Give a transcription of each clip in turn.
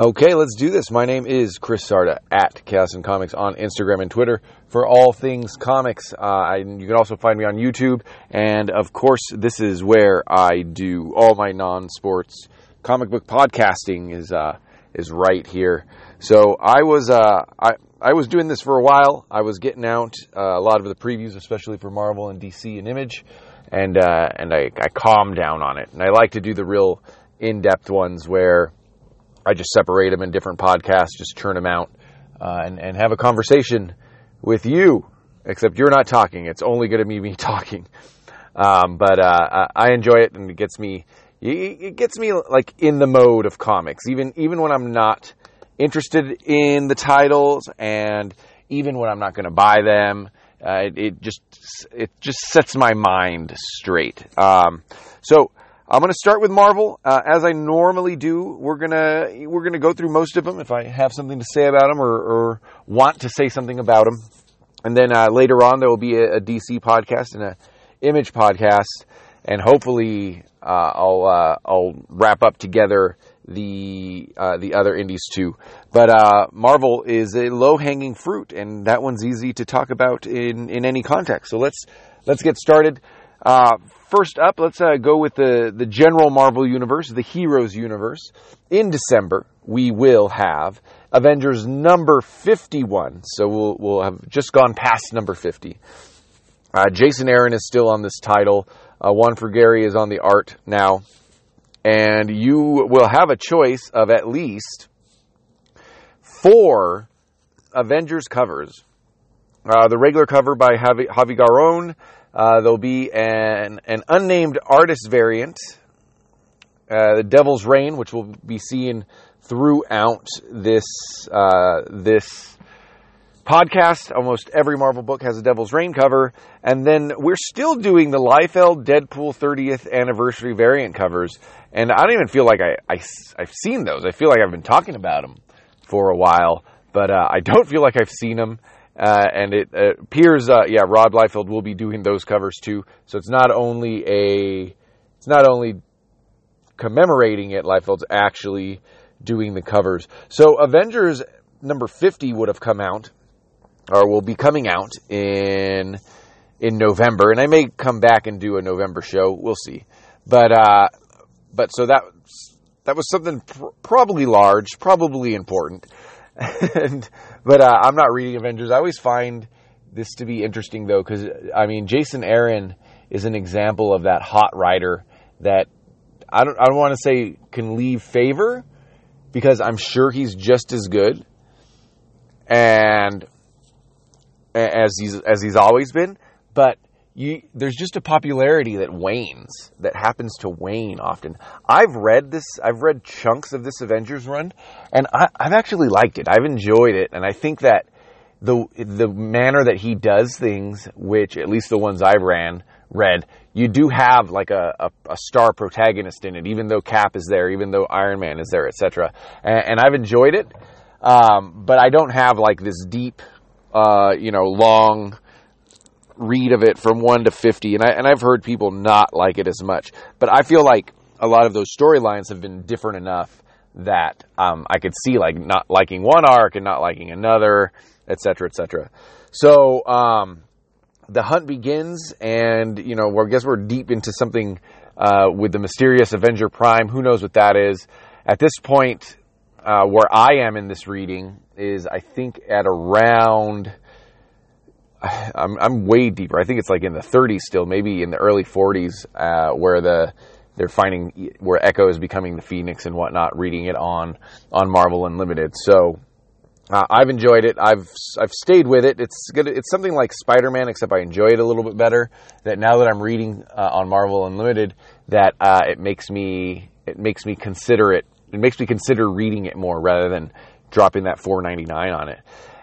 Okay, let's do this. My name is Chris Sarda at Chaos and Comics on Instagram and Twitter for all things comics. Uh, you can also find me on YouTube, and of course, this is where I do all my non-sports comic book podcasting. is uh, is right here. So I was uh, I I was doing this for a while. I was getting out uh, a lot of the previews, especially for Marvel and DC and Image, and uh, and I, I calmed down on it. And I like to do the real in-depth ones where I just separate them in different podcasts, just churn them out, uh, and and have a conversation with you. Except you're not talking; it's only going to be me talking. Um, but uh, I enjoy it, and it gets me it gets me like in the mode of comics, even even when I'm not interested in the titles, and even when I'm not going to buy them. Uh, it, it, just it just sets my mind straight. Um, so I'm going to start with Marvel, uh, as I normally do. We're gonna we're gonna go through most of them if I have something to say about them or, or want to say something about them, and then uh, later on there will be a, a, DC podcast and a Image podcast, and hopefully uh, I'll uh, I'll wrap up together the uh, the other indies too. But uh, Marvel is a low hanging fruit, and that one's easy to talk about in in any context. So let's let's get started. Uh, first up, let's uh, go with the, the general Marvel universe, the heroes universe. In December, we will have Avengers number 51. So we'll, we'll have just gone past number 50. Uh, Jason Aaron is still on this title. Uh, Juan Frigeri is on the art now. And you will have a choice of at least four Avengers covers. Uh, the regular cover by Javi, Javi uh, there'll be an, an unnamed artist variant, uh, the Devil's Reign, which we'll be seeing throughout this uh, this podcast. Almost every Marvel book has a Devil's Reign cover, and then we're still doing the Liefeld Deadpool 30th anniversary variant covers. And I don't even feel like I, I have seen those. I feel like I've been talking about them for a while, but uh, I don't feel like I've seen them. Uh, and it uh, appears, uh, yeah, Rob Liefeld will be doing those covers too. So it's not only a, it's not only commemorating it. Liefeld's actually doing the covers. So Avengers number fifty would have come out, or will be coming out in in November, and I may come back and do a November show. We'll see. But uh, but so that that was something pr- probably large, probably important. and but uh, I'm not reading Avengers. I always find this to be interesting though, because I mean, Jason Aaron is an example of that hot writer that I don't I don't want to say can leave favor because I'm sure he's just as good and as he's as he's always been, but you, there's just a popularity that wanes, that happens to wane often. I've read this, I've read chunks of this Avengers run, and I, have actually liked it. I've enjoyed it, and I think that the the manner that he does things, which at least the ones I've ran read, you do have like a, a, a star protagonist in it, even though Cap is there, even though Iron Man is there, etc. And, and, I've enjoyed it, um, but I don't have like this deep, uh, you know, long read of it from 1 to 50 and I and I've heard people not like it as much. But I feel like a lot of those storylines have been different enough that um, I could see like not liking one arc and not liking another etc etc so um, the hunt begins and you know I guess we're deep into something uh, with the mysterious Avenger Prime. Who knows what that is? At this point uh, where I am in this reading is I think at around I'm, I'm way deeper. I think it's like in the 30s still, maybe in the early 40s, uh, where the they're finding where Echo is becoming the Phoenix and whatnot. Reading it on on Marvel Unlimited, so uh, I've enjoyed it. I've I've stayed with it. It's good. It's something like Spider Man, except I enjoy it a little bit better. That now that I'm reading uh, on Marvel Unlimited, that uh, it makes me it makes me consider it. It makes me consider reading it more rather than dropping that 4.99 on it.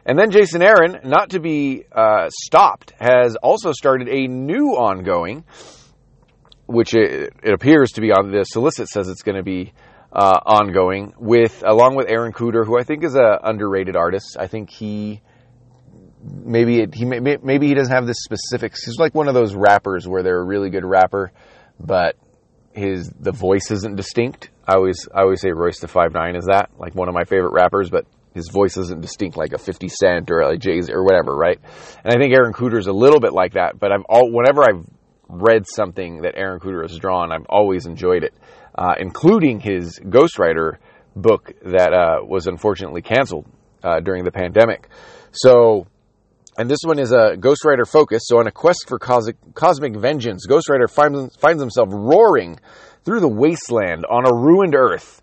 And then Jason Aaron, not to be uh, stopped, has also started a new ongoing, which it, it, appears to be on the solicit says it's going to be uh, ongoing with along with Aaron Kuder, who I think is a underrated artist. I think he maybe it, he maybe he doesn't have the specifics. He's like one of those rappers where they're a really good rapper, but his the voice isn't distinct. I always I always say Royce the Five Nine is that like one of my favorite rappers, but his voice isn't distinct like a 50 Cent or like Jay Z or whatever, right? And I think Aaron Kuder is a little bit like that. But I've all whenever I've read something that Aaron Kuder has drawn, I've always enjoyed it, uh, including his Ghost Rider book that uh, was unfortunately canceled uh, during the pandemic. So and this one is a Ghost Rider focus. So, on a quest for cosmic, cosmic vengeance, Ghost Rider finds, finds himself roaring through the wasteland on a ruined Earth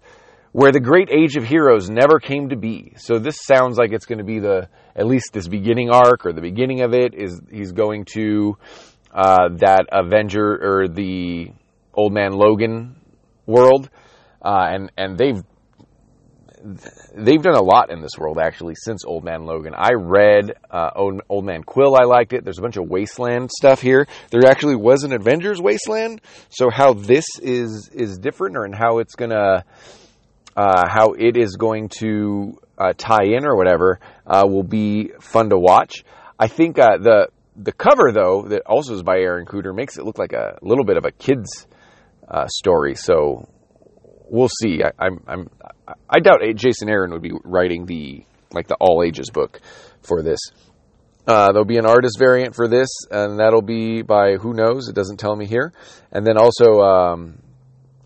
where the great age of heroes never came to be. So, this sounds like it's going to be the at least this beginning arc or the beginning of it is he's going to uh, that Avenger or the Old Man Logan world, uh, and and they've they've done a lot in this world actually since Old Man Logan. I read uh, Old, Old, Man Quill. I liked it. There's a bunch of Wasteland stuff here. There actually was an Avengers Wasteland. So how this is is different, or in how it's gonna uh, how it is going to uh, tie in or whatever uh, will be fun to watch. I think uh, the the cover though that also is by Aaron Kuder makes it look like a little bit of a kids uh, story. So we'll see. I, I'm, I'm I doubt Jason Aaron would be writing the like the all ages book for this. Uh, there'll be an artist variant for this, and that'll be by who knows. It doesn't tell me here. And then also, um,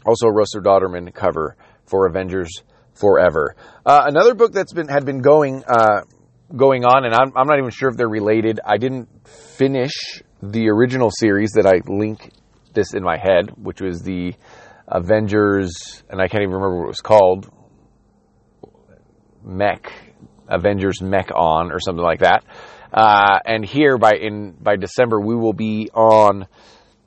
also Russell Dauterman cover for Avengers Forever. Uh, another book that's been had been going uh, going on, and I'm, I'm not even sure if they're related. I didn't finish the original series that I link this in my head, which was the Avengers, and I can't even remember what it was called. Mech, Avengers Mech on or something like that. Uh, and here by in by December we will be on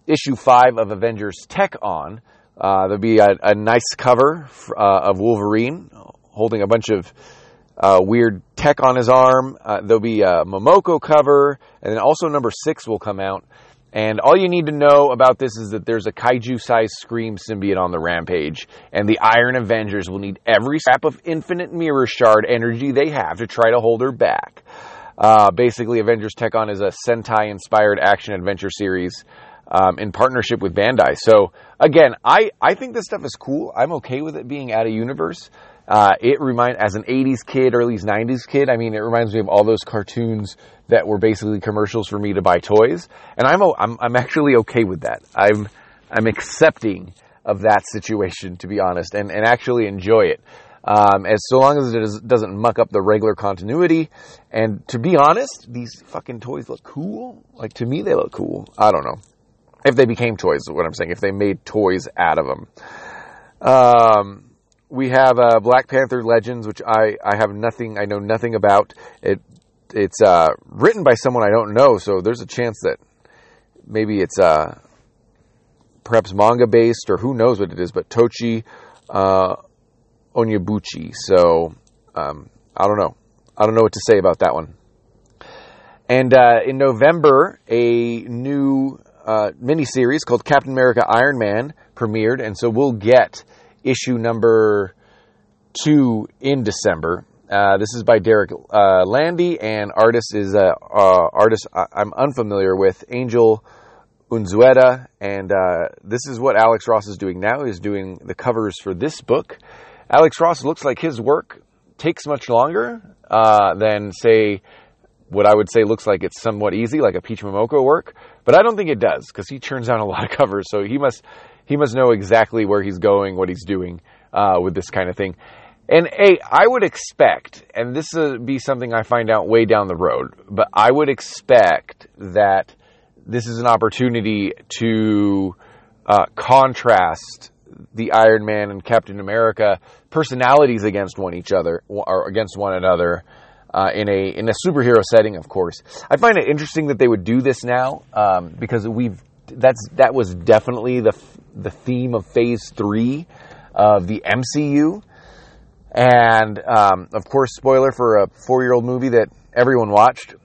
issue five of Avengers Tech on. Uh, there'll be a, a nice cover uh, of Wolverine holding a bunch of uh, weird tech on his arm. Uh, there'll be a Momoko cover, and then also number six will come out. And all you need to know about this is that there's a kaiju sized Scream symbiote on the rampage, and the Iron Avengers will need every scrap of infinite mirror shard energy they have to try to hold her back. Uh, basically, Avengers Tech On is a Sentai inspired action adventure series um, in partnership with Bandai. So, again, I, I think this stuff is cool. I'm okay with it being out of universe. Uh, it remind as an 80s kid, early 90s kid. I mean, it reminds me of all those cartoons that were basically commercials for me to buy toys, and I'm I'm, I'm actually okay with that. I'm I'm accepting of that situation, to be honest, and, and actually enjoy it. Um, as so long as it doesn't muck up the regular continuity. And to be honest, these fucking toys look cool. Like to me, they look cool. I don't know if they became toys. What I'm saying, if they made toys out of them. Um, we have uh, Black Panther Legends, which I, I have nothing, I know nothing about. It it's uh, written by someone I don't know, so there's a chance that maybe it's uh, perhaps manga based or who knows what it is. But Tochi uh, so um, I don't know. I don't know what to say about that one. And uh, in November, a new uh, miniseries called Captain America Iron Man premiered, and so we'll get issue number two in December. Uh, this is by Derek uh, Landy, and artist is a uh, artist I'm unfamiliar with, Angel Unzueta, and uh, this is what Alex Ross is doing now. He's doing the covers for this book. Alex Ross looks like his work takes much longer uh, than, say, what I would say looks like it's somewhat easy, like a Peach Momoko work. But I don't think it does because he churns out a lot of covers, so he must he must know exactly where he's going, what he's doing uh, with this kind of thing. And a, I would expect, and this would be something I find out way down the road, but I would expect that this is an opportunity to uh, contrast the Iron Man and Captain America personalities against one each other or against one another. Uh, in a in a superhero setting, of course, I find it interesting that they would do this now um, because we've that's that was definitely the the theme of Phase Three of the MCU, and um, of course, spoiler for a four year old movie that everyone watched.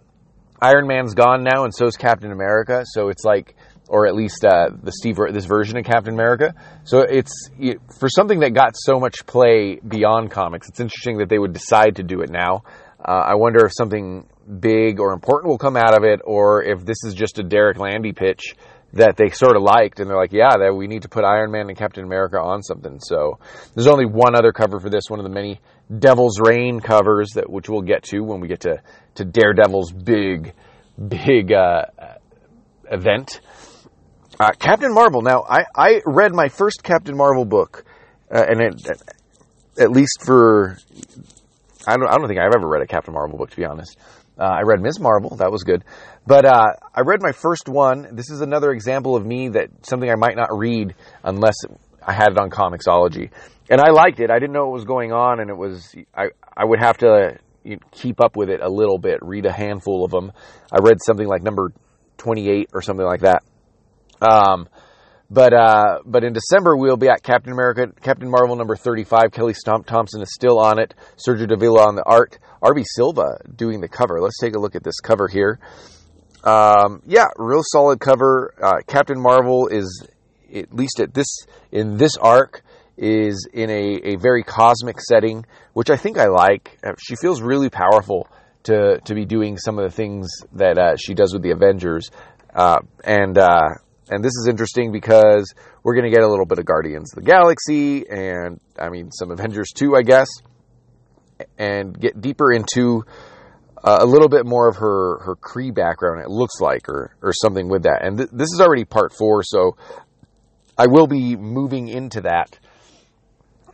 Iron Man's gone now, and so is Captain America. So it's like, or at least uh, the Steve this version of Captain America. So it's for something that got so much play beyond comics. It's interesting that they would decide to do it now. Uh, I wonder if something big or important will come out of it, or if this is just a Derek Landy pitch that they sort of liked, and they're like, yeah, that we need to put Iron Man and Captain America on something. So there's only one other cover for this, one of the many Devil's Reign covers that which we'll get to when we get to to Daredevil's big big uh, event. Uh, Captain Marvel. Now, I, I read my first Captain Marvel book, uh, and it, at least for I don't I don't think I've ever read a Captain Marvel book to be honest. Uh, I read Ms. Marvel, that was good, but uh, I read my first one. This is another example of me that something I might not read unless I had it on Comixology, and I liked it. I didn't know what was going on, and it was I I would have to keep up with it a little bit, read a handful of them. I read something like number 28 or something like that. Um, but uh, but in December we'll be at Captain America, Captain Marvel number 35. Kelly Stomp Thompson is still on it. Sergio Davila on the art. RB Silva doing the cover. Let's take a look at this cover here. Um, yeah, real solid cover. Uh, Captain Marvel is at least at this in this arc is in a, a very cosmic setting, which I think I like. Uh, she feels really powerful to to be doing some of the things that uh, she does with the Avengers, uh, and uh, and this is interesting because we're going to get a little bit of Guardians of the Galaxy, and I mean some Avengers too, I guess, and get deeper into. Uh, a little bit more of her her Kree background, it looks like, or or something with that. And th- this is already part four, so I will be moving into that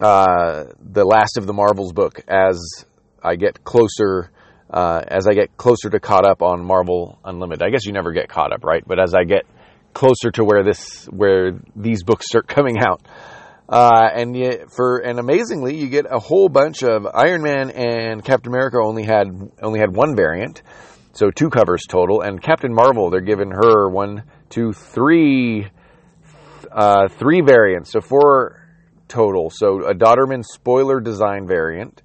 uh, the last of the Marvels book as I get closer. Uh, as I get closer to caught up on Marvel Unlimited, I guess you never get caught up, right? But as I get closer to where this, where these books start coming out, uh, and yet for and amazingly, you get a whole bunch of Iron Man and Captain America only had only had one variant, so two covers total. And Captain Marvel, they're giving her one, two, three, uh, three variants, so four total. So a Dauterman spoiler design variant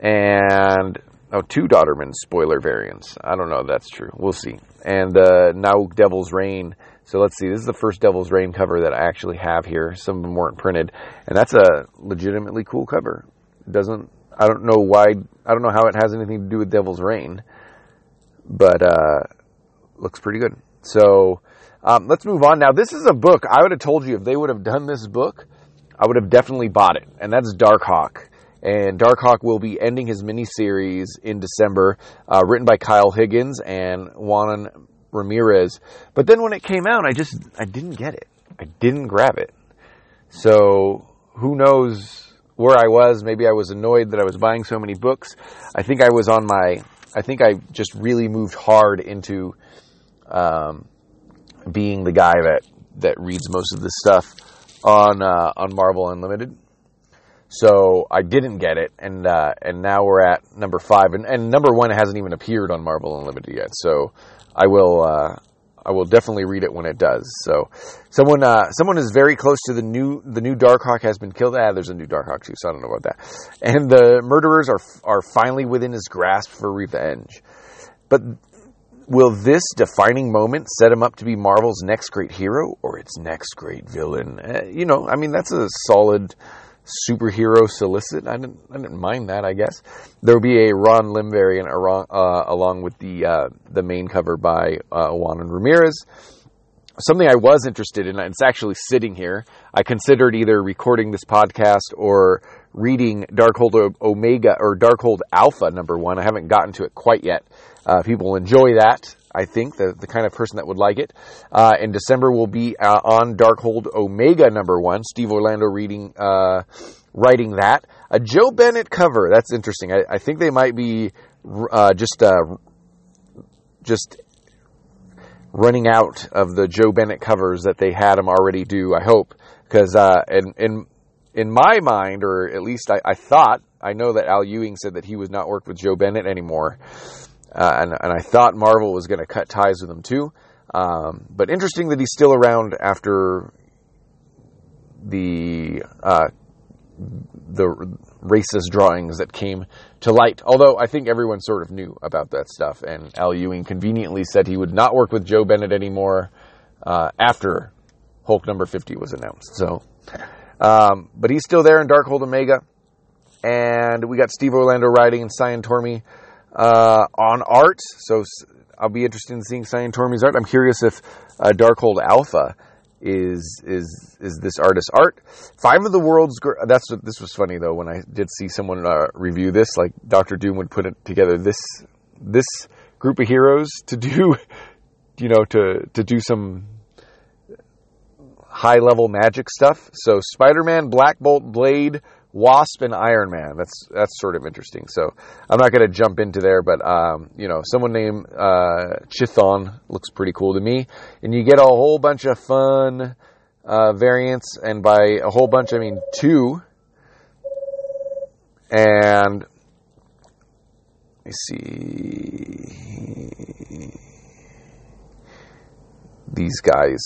and oh, two Dauterman spoiler variants. I don't know if that's true. We'll see. And uh, now Devil's Reign. So let's see. This is the first Devil's Reign cover that I actually have here. Some of them weren't printed, and that's a legitimately cool cover. It doesn't I don't know why. I don't know how it has anything to do with Devil's Reign, but uh, looks pretty good. So um, let's move on now. This is a book. I would have told you if they would have done this book I would have definitely bought it, and that's Darkhawk. And Darkhawk will be ending his mini series in December, uh, written by Kyle Higgins and Juan Ramirez. But then when it came out, I just I didn't get it. I didn't grab it. So who knows where I was? Maybe I was annoyed that I was buying so many books. I think I was on my. I think I just really moved hard into um, being the guy that that reads most of this stuff on uh, on Marvel Unlimited. So I didn't get it, and uh, and now we're at number five, and, and number one hasn't even appeared on Marvel Unlimited yet. So I will uh, I will definitely read it when it does. So someone uh, someone is very close to the new the new Darkhawk has been killed. Ah, there's a new Darkhawk too, so I don't know about that. And the murderers are are finally within his grasp for revenge. But will this defining moment set him up to be Marvel's next great hero or its next great villain? Uh, you know, I mean, that's a solid superhero solicit. I didn't, I didn't mind that. I guess there will be a Ron Lim variant uh, along with the uh, the main cover by uh, Juan and Ramirez. Something I was interested in, it's actually sitting here. I considered either recording this podcast or reading Darkhold Omega or Darkhold Alpha number one. I haven't gotten to it quite yet. Uh, people enjoy that. I think the the kind of person that would like it. Uh, in December, we'll be uh, on Darkhold Omega number one. Steve Orlando reading, uh, writing that. A Joe Bennett cover. That's interesting. I, I think they might be uh, just uh, just running out of the Joe Bennett covers that they had him already do. I hope because in in in my mind, or at least I, I thought, I know that Al Ewing said that he would not work with Joe Bennett anymore. Uh, and, and I thought Marvel was going to cut ties with him too. Um, but interesting that he's still around after the uh, the racist drawings that came to light. Although I think everyone sort of knew about that stuff, and Al Ewing conveniently said he would not work with Joe Bennett anymore uh, after Hulk number fifty was announced. So, um, but he's still there in Darkhold Omega, and we got Steve Orlando writing and Cian Tormey uh, on art. So I'll be interested in seeing Cian Tormey's art. I'm curious if uh, Darkhold Alpha is is is this artist's art. Five of the world's that's what this was funny though when I did see someone uh, review this. Like Doctor Doom would put it together this this group of heroes to do, you know, to to do some high level magic stuff. So Spider Man, Black Bolt, Blade, Wasp, and Iron Man. That's that's sort of interesting. So I'm not going to jump into there, but um, you know, someone named uh, Chthon looks pretty cool to me, and you get a whole bunch of fun uh, variants, and by a whole bunch I mean two. And let me see these guys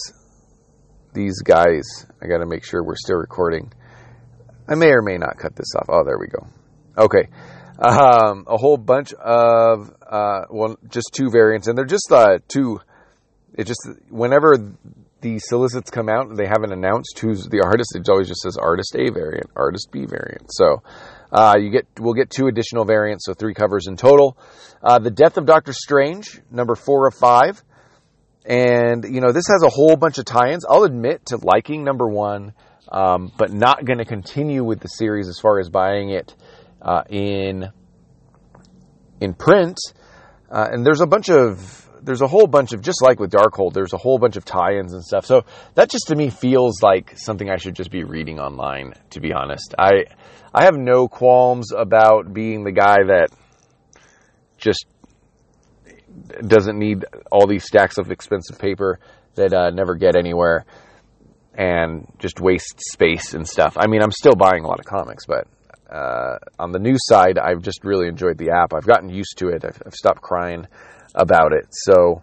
these guys. I got to make sure we're still recording. I may or may not cut this off. Oh, there we go. Okay. Um, a whole bunch of, uh, well, just two variants, and they're just uh, two. It just, whenever the solicits come out they haven't announced who's the artist, it always just says artist A variant, artist B variant. So, uh, you get, we'll get two additional variants, so three covers in total. Uh, the Death of Doctor Strange, number four of five. And, you know, this has a whole bunch of tie ins. I'll admit to liking number one, um, but not going to continue with the series as far as buying it uh, in in print. Uh, and there's a bunch of there's a whole bunch of just like with Darkhold, there's a whole bunch of tie-ins and stuff. So that just to me feels like something I should just be reading online. To be honest, I I have no qualms about being the guy that just doesn't need all these stacks of expensive paper that uh, never get anywhere and just waste space and stuff. I mean, I'm still buying a lot of comics, but uh, on the news side, I've just really enjoyed the app. I've gotten used to it. I've, I've stopped crying about it. So,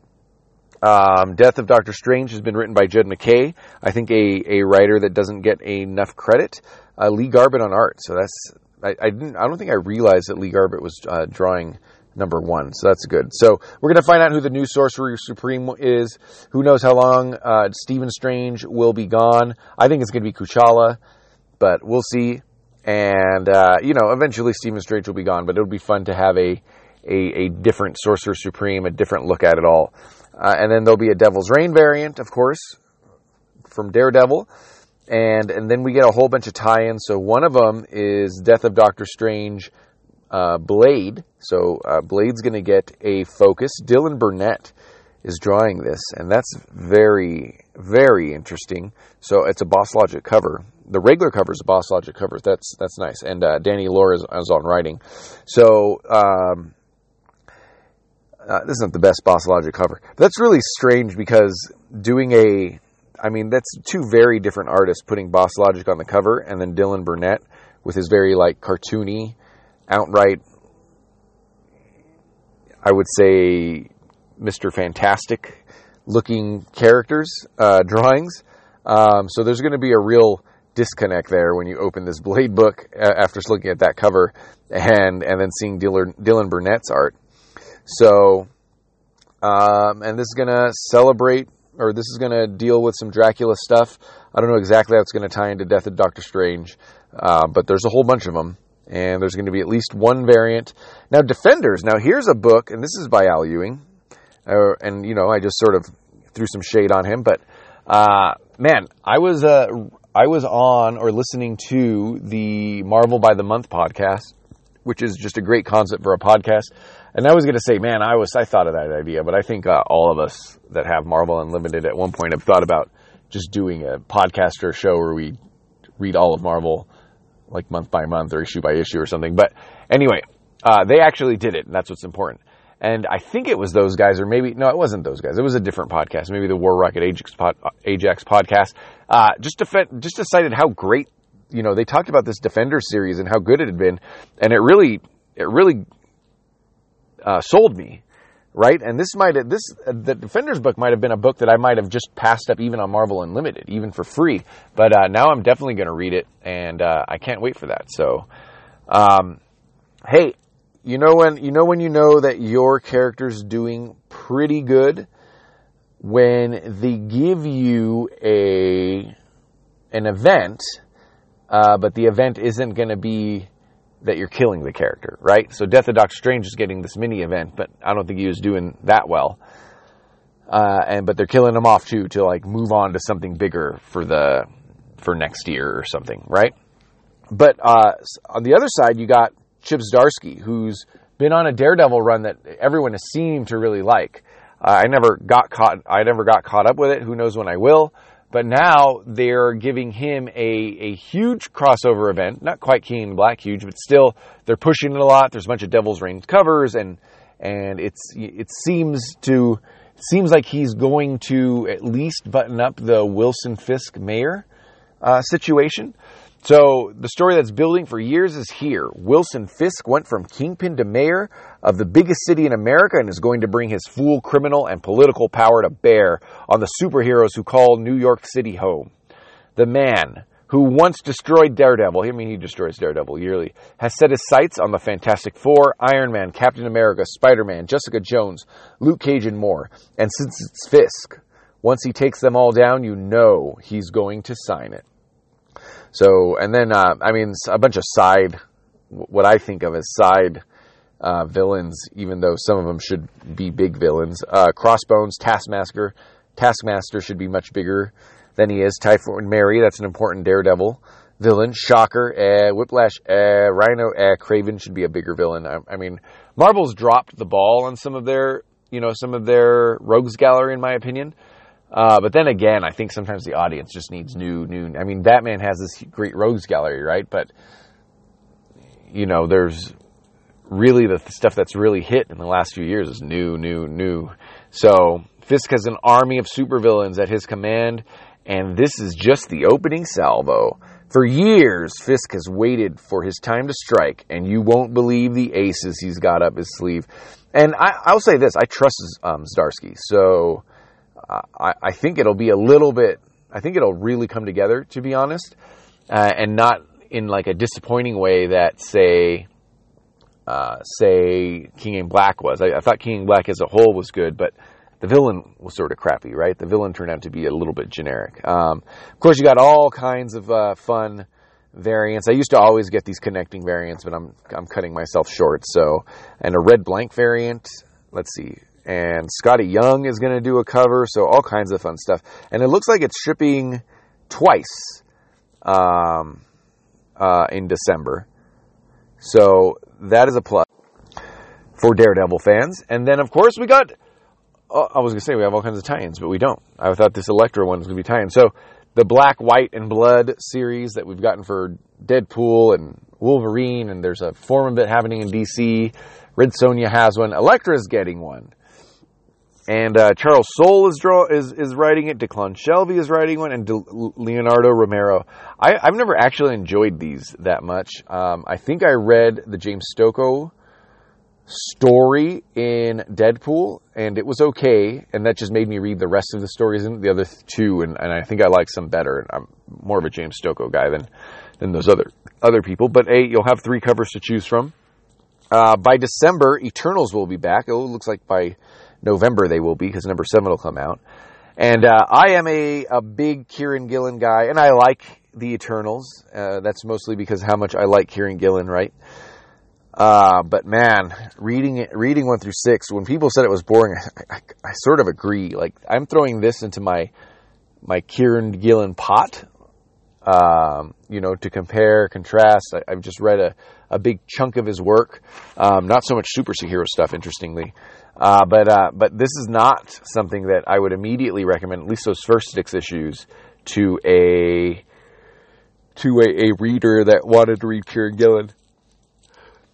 um, Death of Doctor Strange has been written by Jed MacKay. I think a, a writer that doesn't get enough credit. Uh, Lee Garbett on art. So that's I, I, didn't. I don't think I realized that Lee Garbett was uh, drawing number one. So that's good. So we're going to find out who the new Sorcerer Supreme is. Who knows how long uh, Stephen Strange will be gone. I think it's going to be Kuchala, but we'll see. And, uh, you know, eventually Stephen Strange will be gone, but it'll be fun to have a, a, a different Sorcerer Supreme, a different look at it all. Uh, and then there'll be a Devil's Reign variant, of course, from Daredevil. And, and then we get a whole bunch of tie-ins. So one of them is Death of Doctor Strange uh, Blade. So uh, Blade's going to get a focus. Dylan Burnett is drawing this, and that's very, very interesting. So it's a Boss Logic cover. The regular cover is a Boss Logic cover. That's that's nice. And uh, Danny Lore is, is, on writing. So um, uh, this isn't the best Boss Logic cover. But that's really strange because doing a, I mean, that's two very different artists putting Boss Logic on the cover, and then Dylan Burnett with his very like cartoony outright, I would say, Mr. Fantastic looking characters, uh, drawings. Um, so there's going to be a real disconnect there when you open this Blade book after looking at that cover and and then seeing Dylan, Dylan Burnett's art. So, um, and this is going to celebrate, or this is going to deal with some Dracula stuff. I don't know exactly how it's going to tie into Death of Doctor Strange, uh, but there's a whole bunch of them and there's going to be at least one variant. Now, Defenders. Now, here's a book, and this is by Al Ewing, uh, and you know, I just sort of threw some shade on him, but uh, man, I was uh, I was on or listening to the Marvel by the Month podcast, which is just a great concept for a podcast. And I was going to say, man, I was I thought of that idea, but I think uh, all of us that have Marvel Unlimited at one point have thought about just doing a podcast or show where we read all of Marvel like month by month or issue by issue or something. But anyway, uh, they actually did it, and that's what's important. And I think it was those guys, or maybe no, it wasn't those guys. It was a different podcast, maybe the War Rocket Ajax, pod, Ajax podcast. Uh, just defend, just decided how great, you know, they talked about this Defender series and how good it had been, and it really, it really uh, sold me right? And this might have, this the Defenders book might have been a book that I might have just passed up even on Marvel Unlimited, even for free. But uh, now I'm definitely going to read it, and uh, I can't wait for that. So, um, hey, you know when you know when you know that your character's doing pretty good when they give you a an event, uh, but the event isn't going to be that you're killing the character, right? So Death of Doctor Strange is getting this mini event, but I don't think he was doing that well. uh, and but they're killing him off too to like move on to something bigger for the for next year or something, right? But uh, on the other side, you got Chip Zdarsky, who's been on a Daredevil run that everyone has seemed to really like. Uh, I never got caught. I never got caught up with it. Who knows when I will? But now they're giving him a, a huge crossover event. Not quite King in Black huge, but still they're pushing it a lot. There's a bunch of Devil's Reign covers, and and it's it seems to seems like he's going to at least button up the Wilson Fisk mayor uh, situation. So the story that's building for years is here. Wilson Fisk went from kingpin to mayor of the biggest city in America and is going to bring his full criminal and political power to bear on the superheroes who call New York City home. The man who once destroyed Daredevil, I mean he destroys Daredevil yearly, has set his sights on the Fantastic Four, Iron Man, Captain America, Spider-Man, Jessica Jones, Luke Cage and more. And since it's Fisk, once he takes them all down, you know he's going to sign it. So, and then, uh, I mean, a bunch of side, what I think of as side uh, villains, even though some of them should be big villains. Uh, Crossbones, Taskmaster. Taskmaster should be much bigger than he is. Typhoon Mary, that's an important Daredevil villain. Shocker, uh, Whiplash, uh, Rhino, uh, Kraven should be a bigger villain. I, I, mean, Marvel's dropped the ball on some of their, you know, some of their rogues gallery, in my opinion. Uh, but then again, I think sometimes the audience just needs new, new. I mean, Batman has this great rogues gallery, right? But you know, there's really the stuff that's really hit in the last few years is new, new, new. So Fisk has an army of supervillains at his command, and this is just the opening salvo. For years, Fisk has waited for his time to strike, and you won't believe the aces he's got up his sleeve. And I, will say this: I trust um, Zdarsky, so I, I, think it'll be a little bit. I think it'll really come together, to be honest, uh, and not in like a disappointing way that say, uh, say King in Black was. I, I, thought King in Black as a whole was good, but the villain was sort of crappy, right? The villain turned out to be a little bit generic. Um, of course, you got all kinds of uh, fun variants. I used to always get these connecting variants, but I'm I'm cutting myself short. So, and a red blank variant. Let's see and Skottie Young is going to do a cover, so all kinds of fun stuff. And it looks like it's shipping twice um, uh, in December, so that is a plus for Daredevil fans. And then, of course, we got. Oh, I was going to say we have all kinds of tie-ins, but we don't. I thought this Elektra one was going to be tie-in. So the Black, White, and Blood series that we've gotten for Deadpool and Wolverine, and there's a form of it happening in DC. Red Sonja has one. Elektra's getting one. And uh, Charles Soule is draw is is writing it. Declan Shalvey is writing one, and De- Leonardo Romero. I, have never actually enjoyed these that much. Um, I think I read the James Stokoe story in Deadpool, and it was okay. And that just made me read the rest of the stories in the other two, and, and I think I like some better. I'm more of a James Stokoe guy than than those other other people. But a you'll have three covers to choose from. Uh, by December, Eternals will be back. It looks like by November they will be because number seven will come out. And uh, I am a, a big Kieron Gillen guy, and I like the Eternals. Uh, that's mostly because how much I like Kieron Gillen, right? Uh, but man, reading it, reading one through six, when people said it was boring, I, I, I sort of agree. Like I'm throwing this into my my Kieron Gillen pot, um, you know, to compare, contrast. I, have just read a, a big chunk of his work, um, not so much super superhero stuff, interestingly. Uh, but uh, but this is not something that I would immediately recommend. At least those first six issues to a to a, a reader that wanted to read Kieron Gillen.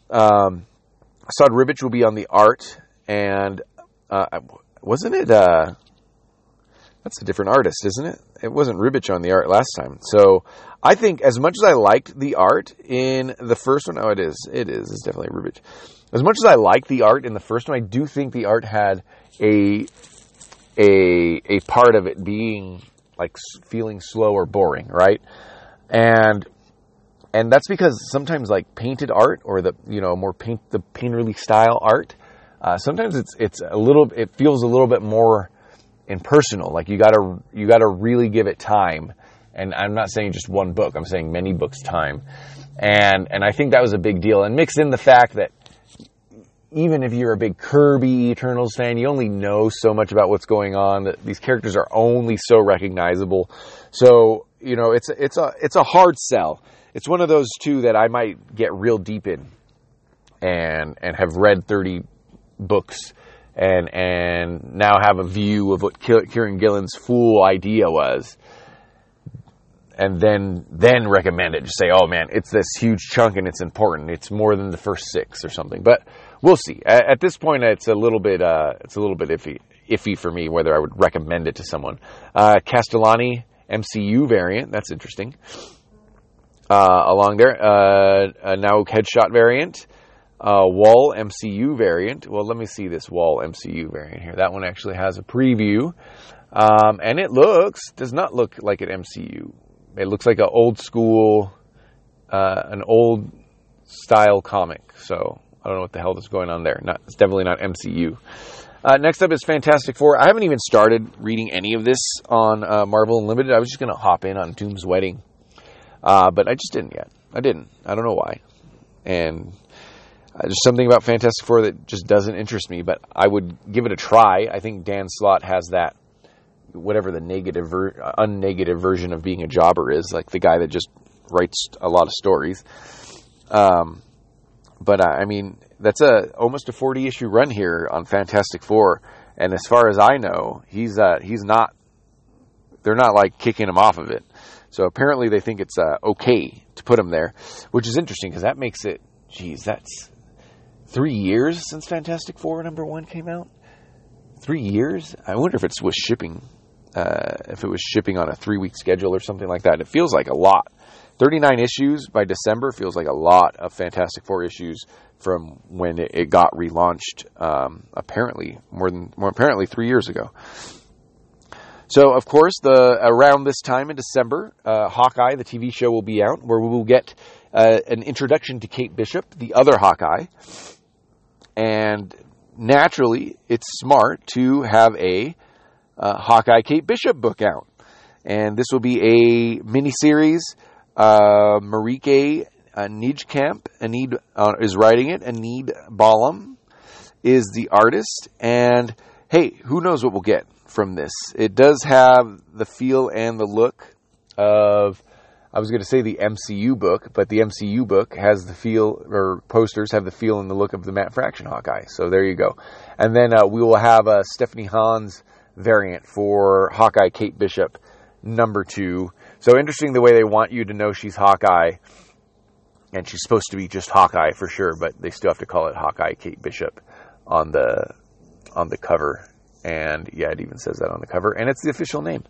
Um, Esad Ribic will be on the art, and uh, wasn't it? Uh, that's a different artist, isn't it? It wasn't Ribic on the art last time. So I think as much as I liked the art in the first one, oh, it is, it is, it's definitely Ribic as much as I like the art in the first one, I do think the art had a a a part of it being like feeling slow or boring, right? And and that's because sometimes like painted art or the you know more paint the painterly style art, uh, sometimes it's it's a little it feels a little bit more impersonal. Like you gotta you gotta really give it time. And I'm not saying just one book. I'm saying many books time. And and I think that was a big deal. And mix in the fact that even if you're a big Kirby Eternals fan, you only know so much about what's going on. These characters are only so recognizable. So, you know, it's it's a it's a hard sell. It's one of those two that I might get real deep in and and have read 30 books and and now have a view of what Kieron Gillen's full idea was and then then recommend it. Just say, oh man, it's this huge chunk and it's important. It's more than the first six or something. But we'll see. At, this point, it's a little bit uh, it's a little bit iffy iffy for me whether I would recommend it to someone. Uh, Castellani MCU variant. That's interesting. Uh, along there, uh, a headshot variant. Uh, Wall MCU variant. Well, let me see this Wall MCU variant here. That one actually has a preview. Um, and it looks, does not look like an MCU it looks like an old school, uh, an old style comic. So I don't know what the hell is going on there. Not, it's definitely not MCU. Uh, next up is Fantastic Four. I haven't even started reading any of this on uh, Marvel Unlimited. I was just going to hop in on Doom's Wedding, uh, but I just didn't yet. I didn't. I don't know why. And uh, there's something about Fantastic Four that just doesn't interest me, but I would give it a try. I think Dan Slott has that whatever the negative ver- unnegative version of being a jobber is, like the guy that just writes a lot of stories. Um, but uh, I mean, that's a almost a 40 issue run here on Fantastic Four, and as far as I know, he's uh, he's not. They're not like kicking him off of it. So apparently they think it's uh, okay to put him there, which is interesting because that makes it. Geez, that's three years since Fantastic Four number one came out. Three years. I wonder if it's with shipping uh, if it was shipping on a three week schedule or something like that. It feels like a lot. 39 issues by December feels like a lot of Fantastic Four issues from when it, got relaunched. Um, apparently, more than more apparently three years ago. So, of course, the around this time in December, uh, Hawkeye, the TV show, will be out, where we will get uh, an introduction to Kate Bishop, the other Hawkeye, and naturally, it's smart to have a uh, Hawkeye Kate Bishop book out. And this will be a miniseries. Uh, Marieke uh, Nijkamp Enid, uh, is writing it. Enid Balam is the artist. And hey, who knows what we'll get from this? It does have the feel and the look of. I was going to say the MCU book, but the MCU book has the feel, or posters have the feel and the look of the Matt Fraction Hawkeye. So there you go. And then uh, we will have a Stephanie Hans variant for Hawkeye Kate Bishop number two. So interesting the way they want you to know she's Hawkeye, and she's supposed to be just Hawkeye for sure, but they still have to call it Hawkeye Kate Bishop on the on the cover. And yeah, it even says that on the cover, and it's the official name.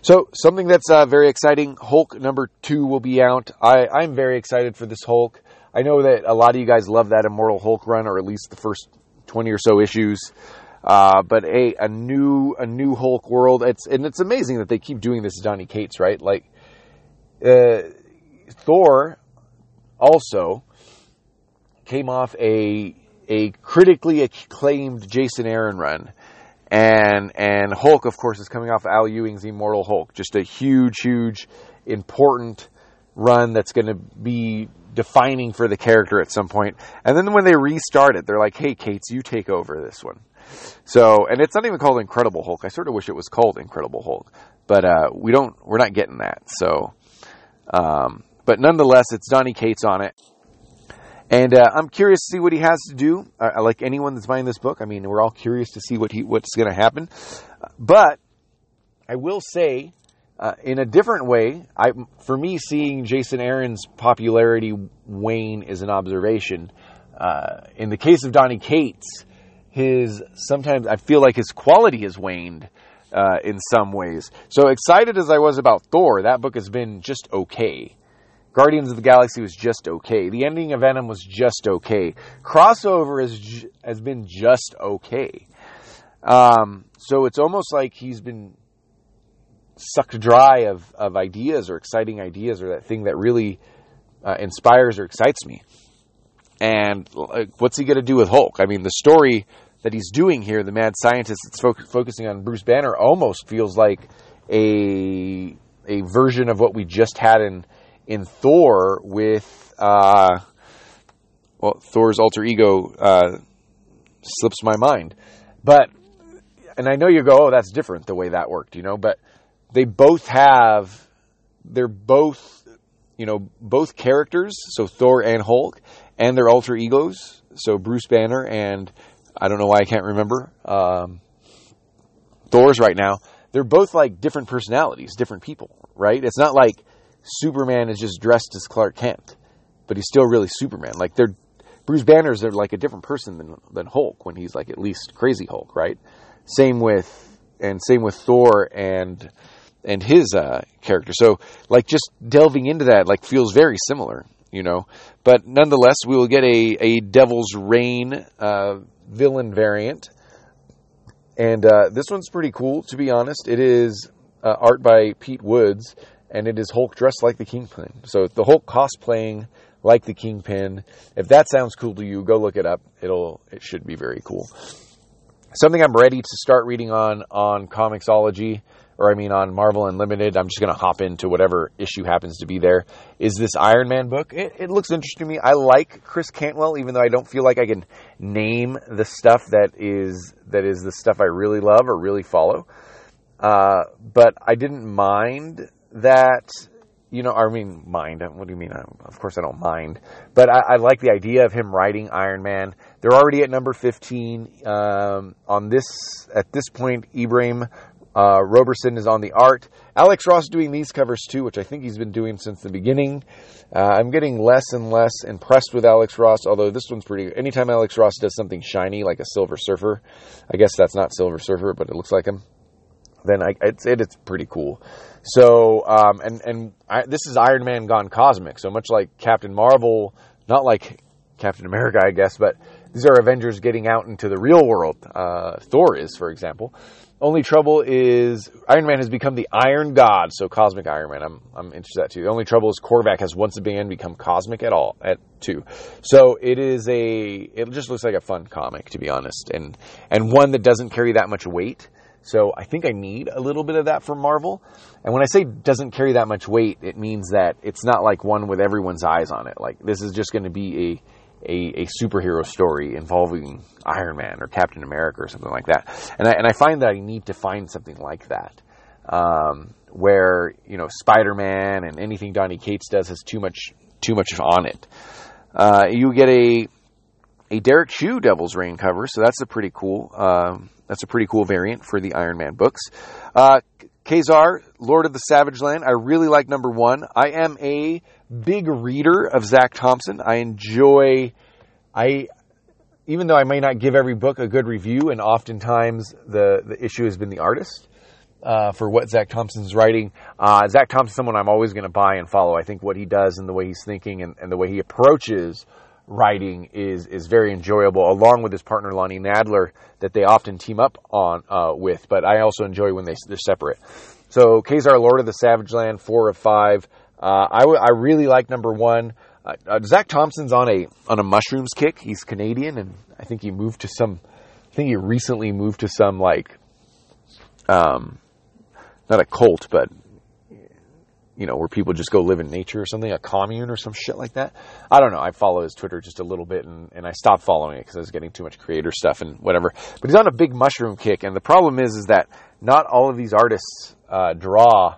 So something that's uh, very exciting. Hulk number two will be out. I, I'm very excited for this Hulk. I know that a lot of you guys love that Immortal Hulk run, or at least the first 20 or so issues. Uh, but a a new a new Hulk world. It's and it's amazing that they keep doing this Donny Cates, right? Like uh, Thor also came off a a critically acclaimed Jason Aaron run. And and Hulk, of course, is coming off Al Ewing's Immortal Hulk. Just a huge, huge, important run that's going to be defining for the character at some point. And then when they restart it, they're like, "Hey, Cates, you take over this one." So, and it's not even called Incredible Hulk. I sort of wish it was called Incredible Hulk, but uh, we don't. We're not getting that. So, um, but nonetheless, it's Donny Cates on it, and uh, I'm curious to see what he has to do. Uh, like anyone that's buying this book, I mean, we're all curious to see what he what's going to happen. But I will say, uh, in a different way, I for me, seeing Jason Aaron's popularity wane is an observation. Uh, in the case of Donny Cates his sometimes I feel like his quality has waned uh, in some ways. So excited as I was about Thor, that book has been just okay. Guardians of the Galaxy was just okay. The ending of Venom was just okay. Crossover has has been just okay. Um, so it's almost like he's been sucked dry of, of ideas or exciting ideas or that thing that really uh, inspires or excites me. And like, what's he going to do with Hulk? I mean, the story that he's doing here, the mad scientist that's fo- focusing on Bruce Banner, almost feels like a a version of what we just had in in Thor with uh, well Thor's alter ego uh, slips my mind. But and I know you go, oh, that's different the way that worked, you know. But they both have, they're both, you know, both characters. So Thor and Hulk, and their alter egos. So Bruce Banner and I don't know why I can't remember um, Thor's right now. They're both like different personalities, different people, right? It's not like Superman is just dressed as Clark Kent, but he's still really Superman. Like they're Bruce Banner's are like a different person than than Hulk when he's like at least crazy Hulk, right? Same with and same with Thor and and his uh, character. So like just delving into that like feels very similar, you know. But nonetheless, we will get a a Devil's Reign uh, villain variant, and uh, this one's pretty cool to be honest. It is uh, art by Pete Woods, and it is Hulk dressed like the Kingpin. So the Hulk cosplaying like the Kingpin. If that sounds cool to you, go look it up. It'll it should be very cool. Something I'm ready to start reading on on Comixology, or I mean on Marvel Unlimited. I'm just going to hop into whatever issue happens to be there. Is this Iron Man book? It, it looks interesting to me. I like Chris Cantwell, even though I don't feel like I can name the stuff that is that is the stuff I really love or really follow. Uh, but I didn't mind that you know, I mean, mind. What do you mean? Of course, I don't mind, but I, I, like the idea of him writing Iron Man. They're already at number fifteen um, on this. At this point, Ibrahim uh, Roberson is on the art. Alex Ross doing these covers too, which I think he's been doing since the beginning. Uh, I'm getting less and less impressed with Alex Ross, although this one's pretty. Anytime Alex Ross does something shiny like a Silver Surfer, I guess that's not Silver Surfer, but it looks like him. Then I, it's it, it's pretty cool. So, um, and and I, this is Iron Man gone cosmic. So much like Captain Marvel, not like Captain America, I guess, but these are Avengers getting out into the real world. Uh, Thor is, for example. Only trouble is Iron Man has become the Iron God, so cosmic Iron Man. I'm I'm interested in that too. The only trouble is Korvac has once again become cosmic at all at two. So it is a it just looks like a fun comic to be honest, and and one that doesn't carry that much weight. So I think I need a little bit of that from Marvel. And when I say doesn't carry that much weight, it means that it's not like one with everyone's eyes on it. Like this is just going to be a a, a, superhero story involving Iron Man or Captain America or something like that. And I, and I find that I need to find something like that. Um, where, you know, Spider-Man and anything Donny Cates does has too much, too much on it. Uh, you get a, a Derrick Chew Devil's Reign cover, so that's a pretty cool, um, that's a pretty cool variant for the Iron Man books. Uh, Ka-Zar, Lord of the Savage Land. I really like number one. I am a big reader of Zac Thompson. I enjoy, I, even though I may not give every book a good review, and oftentimes the, the issue has been the artist. Uh, for what Zac Thompson's writing. Uh, Zac Thompson's someone I'm always going to buy and follow. I think what he does and the way he's thinking and, and the way he approaches writing is is very enjoyable, along with his partner Lonnie Nadler, that they often team up on uh, with. But I also enjoy when they they're separate. So Ka-Zar, Lord of the Savage Land, four of five. Uh, I, w- I really like number one. Uh, uh, Zac Thompson's on a on a mushrooms kick. He's Canadian, and I think he moved to some. I think he recently moved to some like, um, not a cult, but you know, where people just go live in nature or something, a commune or some shit like that. I don't know. I follow his Twitter just a little bit and, and I stopped following it because I was getting too much creator stuff and whatever. But he's on a big mushroom kick. And the problem is, is that not all of these artists uh, draw,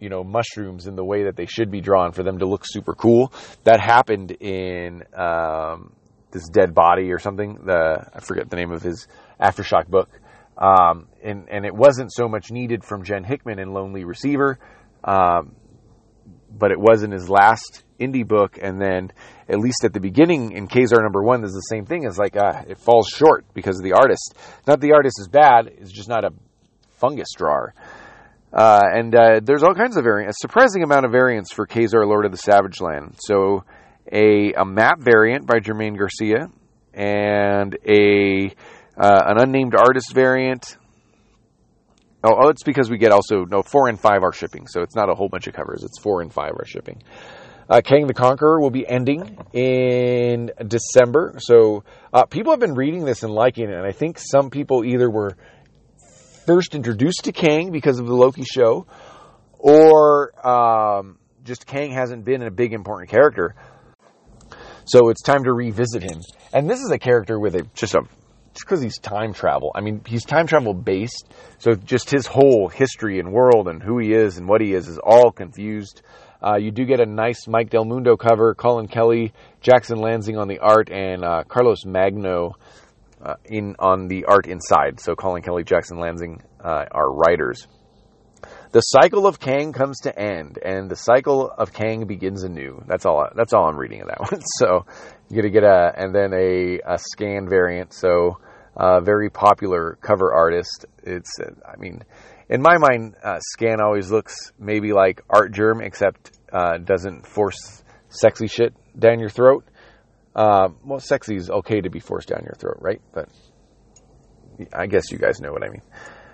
you know, mushrooms in the way that they should be drawn for them to look super cool. That happened in um, this dead body or something. The I forget the name of his aftershock book. Um, and, and it wasn't so much needed from Jen Hickman in Lonely Receiver um, but it was in his last indie book, and then at least at the beginning in Ka-Zar number one, there's the same thing. It's like uh, it falls short because of the artist. Not the artist is bad; it's just not a fungus drawer. Uh, and uh, there's all kinds of variants, a surprising amount of variants for Ka-Zar Lord of the Savage Land. So a, a map variant by Jermaine Garcia, and a uh, an unnamed artist variant, Oh, oh, it's because we get also no four and five are shipping, so it's not a whole bunch of covers. It's four and five are shipping. Uh, Kang the Conqueror will be ending in December, so uh, people have been reading this and liking it, and I think some people either were first introduced to Kang because of the Loki show, or um, just Kang hasn't been a big important character. So it's time to revisit him. And this is a character with a just a just because he's time travel. I mean, he's time travel based, so just his whole history and world and who he is and what he is is all confused. Uh, you do get a nice Mike Del Mundo cover, Colin Kelly, Jackson Lansing on the art, and uh, Carlos Magno uh, in on the art inside. So Colin Kelly, Jackson Lansing uh, are writers. The cycle of Kang comes to end, and the cycle of Kang begins anew. That's all. That's all I'm reading of that one. So you're gonna get a and then a, a Skan variant. So uh, very popular cover artist. It's. I mean, in my mind, uh, Skan always looks maybe like Artgerm, except uh, doesn't force sexy shit down your throat. Uh, well, sexy is okay to be forced down your throat, right? But I guess you guys know what I mean.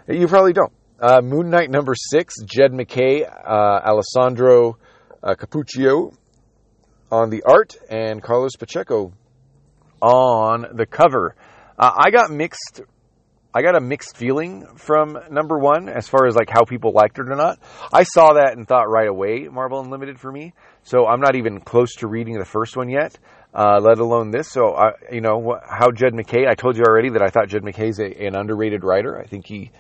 You probably don't. Uh, Moon Knight number six, Jed MacKay, uh, Alessandro uh, Cappuccio on the art, and Carlos Pacheco on the cover. Uh, I got mixed. I got a mixed feeling from number one as far as like how people liked it or not. I saw that and thought right away Marvel Unlimited for me. So I'm not even close to reading the first one yet, uh, let alone this. So I, you know, how Jed MacKay, I told you already that I thought Jed MacKay's a, an underrated writer. I think he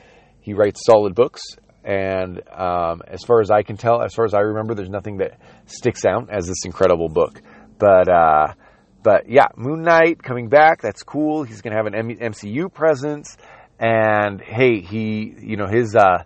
he writes solid books, and um, as far as I can tell, as far as I remember, there's nothing that sticks out as this incredible book. But uh, but yeah, Moon Knight coming back. That's cool. He's gonna have an M- MCU presence, and hey, he you know his. Uh,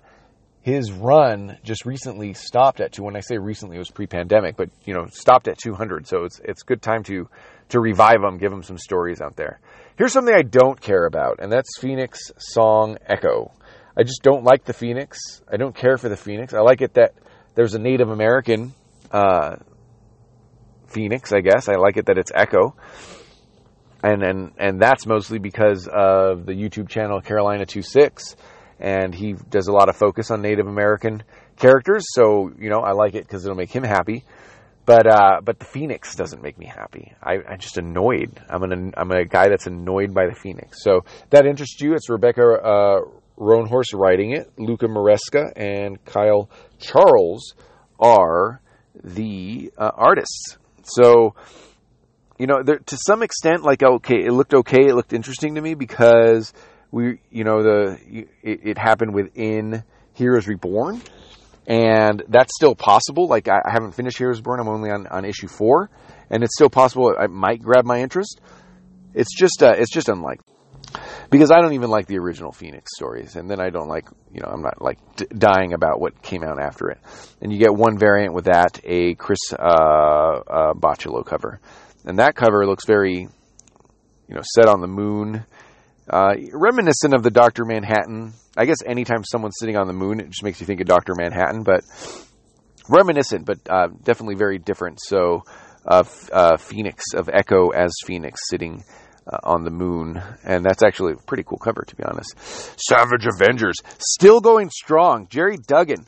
his run just recently stopped at two. When I say recently, it was pre-pandemic, but you know, stopped at 200. So it's it's good time to to revive him, give him some stories out there. Here's something I don't care about, and that's Phoenix Song Echo. I just don't like the Phoenix. I don't care for the Phoenix. I like it that there's a Native American uh, Phoenix. I guess I like it that it's Echo, and and and that's mostly because of the YouTube channel Carolina 26, and he does a lot of focus on Native American characters. So you know I like it because it'll make him happy. But uh, but the Phoenix doesn't make me happy. I, I'm just annoyed. I'm an I'm a guy that's annoyed by the Phoenix. So that interests you? It's Rebecca uh, Roanhorse writing it. Luca Maresca and Kyle Charles are the uh, artists. So, you know, there, to some extent, like okay, it looked okay, it looked interesting to me because we, you know, the it, it happened within Heroes Reborn, and that's still possible. Like I, I haven't finished Heroes Reborn; I'm only on, on issue four, and it's still possible. It might grab my interest. It's just, uh, it's just unlikely because I don't even like the original Phoenix stories, and then I don't like, you know, I'm not like d- dying about what came out after it. And you get one variant with that, a Chris uh, uh, cover, and that cover looks very, you know, set on the moon, uh, reminiscent of the Doctor Manhattan. I guess anytime someone's sitting on the moon, it just makes you think of Doctor Manhattan, but reminiscent, but uh, definitely very different. So, uh, Phoenix of Echo as Phoenix sitting uh, on the moon, and that's actually a pretty cool cover, to be honest. Savage Avengers still going strong. Gerry Duggan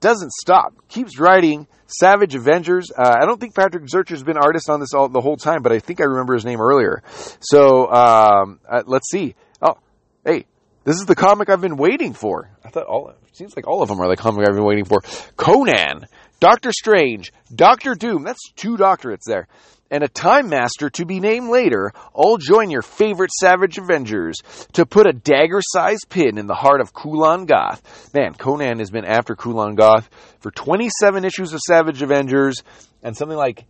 doesn't stop, keeps writing Savage Avengers. Uh, I don't think Patrick Zercher's been artist on this all the whole time, but I think I remember his name earlier. So um, uh, let's see. Oh, hey, this is the comic I've been waiting for. I thought all seems like all of them are the comic I've been waiting for. Conan, Doctor Strange, Doctor Doom. That's two doctorates there and a Time Master to be named later all join your favorite Savage Avengers to put a dagger sized pin in the heart of Kulan Gath. Man, Conan has been after Kulan Gath for 27 issues of Savage Avengers and something like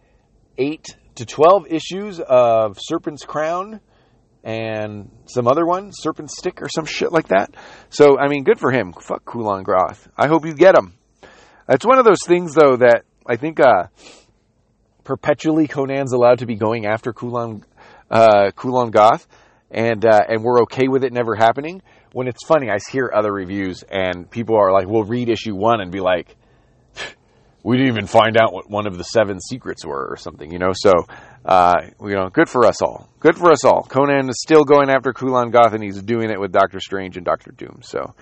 8 to 12 issues of Serpent's Crown and some other one, Serpent Stick or some shit like that. So, I mean, good for him. Fuck Kulan Gath. I hope you get him. It's one of those things, though, that I think, uh, perpetually Conan's allowed to be going after Kulan, uh, Kulan Gath, and uh, and we're okay with it never happening. When it's funny, I hear other reviews and people are like, "We'll read issue one and be like." We didn't even find out what one of the seven secrets were, or something, you know. So, uh, you know, good for us all. Good for us all. Conan is still going after Kulan Gath and he's doing it with Doctor Strange and Doctor Doom. So,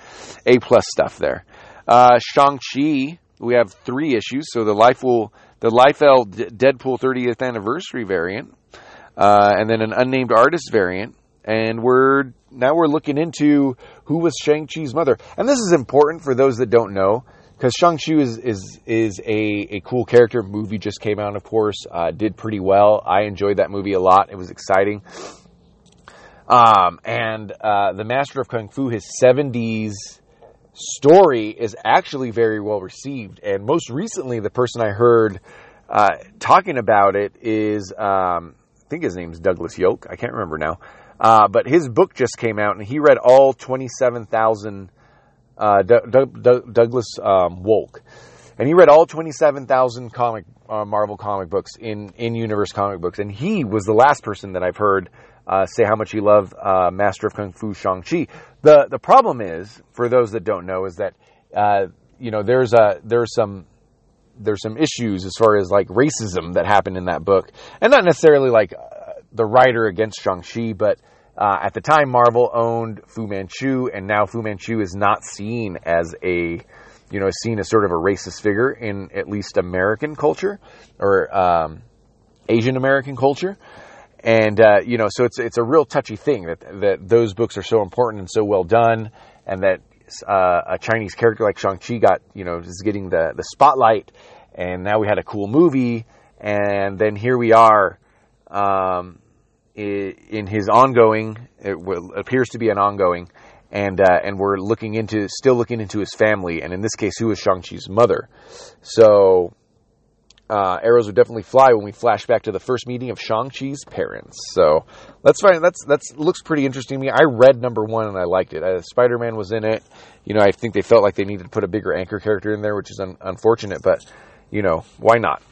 a plus stuff there. Uh, Shang Chi, we have three issues. So the life will the Liefeld Deadpool 30th anniversary variant, uh, and then an unnamed artist variant. And we're now we're looking into who was Shang Chi's mother, and this is important for those that don't know because Shang Chi is is is a, a cool character. Movie just came out, of course, uh, did pretty well. I enjoyed that movie a lot. It was exciting. Um, and uh, the Master of Kung Fu, his 70s story, is actually very well received. And most recently, the person I heard uh, talking about it is, um, I think his name's Douglas Yoke. I can't remember now. Uh, but his book just came out, and he read all 27,000. Uh, D- D- Douglas um, Wolk, and he read all 27,000 comic uh, Marvel comic books in in universe comic books, and he was the last person that I've heard uh, say how much you love uh, Master of Kung Fu Shang Chi. The the problem is, for those that don't know, is that uh, you know there's a there's some there's some issues as far as like racism that happened in that book, and not necessarily like uh, the writer against Shang Chi, but uh, at the time, Marvel owned Fu Manchu, and now Fu Manchu is not seen as a, you know, seen as sort of a racist figure in at least American culture or um, Asian American culture. And uh, you know, so it's it's a real touchy thing that that those books are so important and so well done, and that uh, a Chinese character like Shang Chi got you know is getting the the spotlight, and now we had a cool movie, and then here we are. Um, in his ongoing, it appears to be an ongoing, and uh, and we're looking into still looking into his family, and in this case, who is Shang Chi's mother. So uh, arrows would definitely fly when we flash back to the first meeting of Shang Chi's parents. So that's fine. that's that's looks pretty interesting to me. I read number one and I liked it. Uh, Spider Man was in it. You know, I think they felt like they needed to put a bigger anchor character in there, which is un- unfortunate, but you know, why not?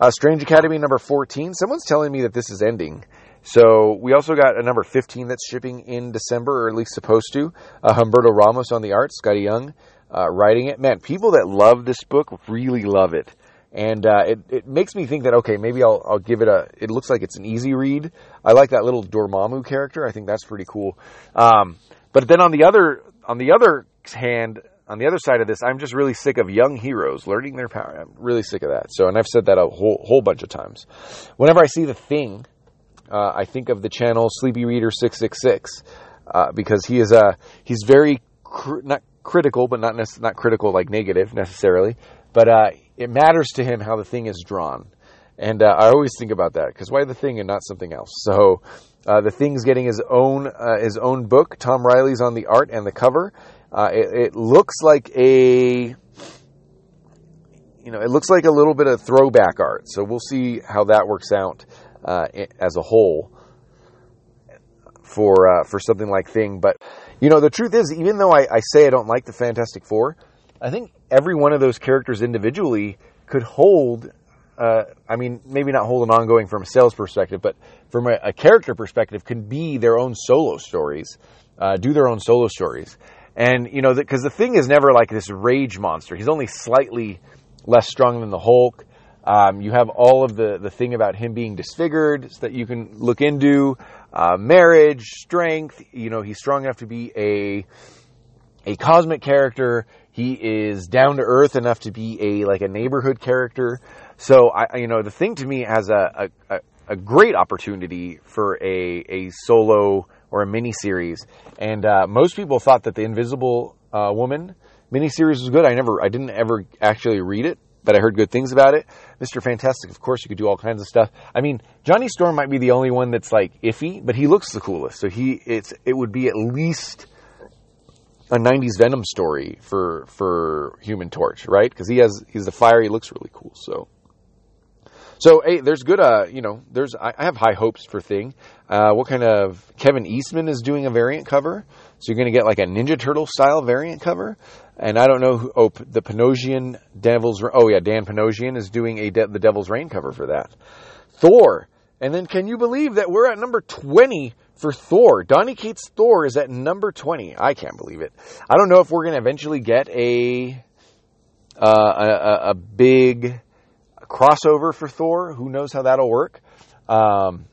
Uh, Strange Academy number 14. Someone's telling me that this is ending. So we also got a number 15 that's shipping in December, or at least supposed to. Uh, Humberto Ramos on the art, Skottie Young uh, writing it. Man, people that love this book really love it. And uh, it, it makes me think that, okay, maybe I'll, I'll give it a, it looks like it's an easy read. I like that little Dormammu character. I think that's pretty cool. Um, but then on the other, on the other hand, on the other side of this, I'm just really sick of young heroes learning their power. I'm really sick of that. So, and I've said that a whole, whole bunch of times. Whenever I see the thing, uh, I think of the channel Sleepy Reader six six six uh, because he is a he's very cr- not critical, but not nec- not critical like negative necessarily, but uh, it matters to him how the thing is drawn, and uh, I always think about that because why the thing and not something else? So. Uh, the thing's getting his own uh, his own book. Tom Reilly's on the art and the cover. It, it looks like a you know, it looks like a little bit of throwback art. So we'll see how that works out uh, as a whole for uh, for something like Thing. But you know, the truth is, even though I, I, say I don't like the Fantastic Four, I think every one of those characters individually could hold. Uh, I mean, maybe not hold an ongoing from a sales perspective, but from a, a character perspective, can be their own solo stories, uh, do their own solo stories. And you know, because the, the thing is never like this rage monster. He's only slightly less strong than the Hulk. Um, you have all of the, the thing about him being disfigured so that you can look into. Uh, marriage, strength. You know, he's strong enough to be a a cosmic character. He is down to earth enough to be a like a neighborhood character. So I, you know, the thing to me has a a, a great opportunity for a a solo or a mini series. And uh, most people thought that the Invisible uh, Woman miniseries was good. I never, I didn't ever actually read it but I heard good things about it. Mr. Fantastic, of course, you could do all kinds of stuff. I mean, Johnny Storm might be the only one that's like iffy, but he looks the coolest. So he, it's, it would be at least a '90s Venom story for for Human Torch, right? Because he has, he's the fire. He looks really cool. So. So hey, there's good. Uh, you know, there's I, I have high hopes for Thing. Uh, what kind of Kevin Eastman is doing a variant cover? So you're going to get like a Ninja Turtle style variant cover. And I don't know who, oh, the Panosian Devil's, oh yeah, Dan Panosian is doing a De- the Devil's Reign cover for that. Thor. And then can you believe that we're at number 20 for Thor? Donny Cates Thor is at number 20. I can't believe it. I don't know if we're going to eventually get a, uh, a, a, big crossover for Thor. Who knows how that'll work? Um,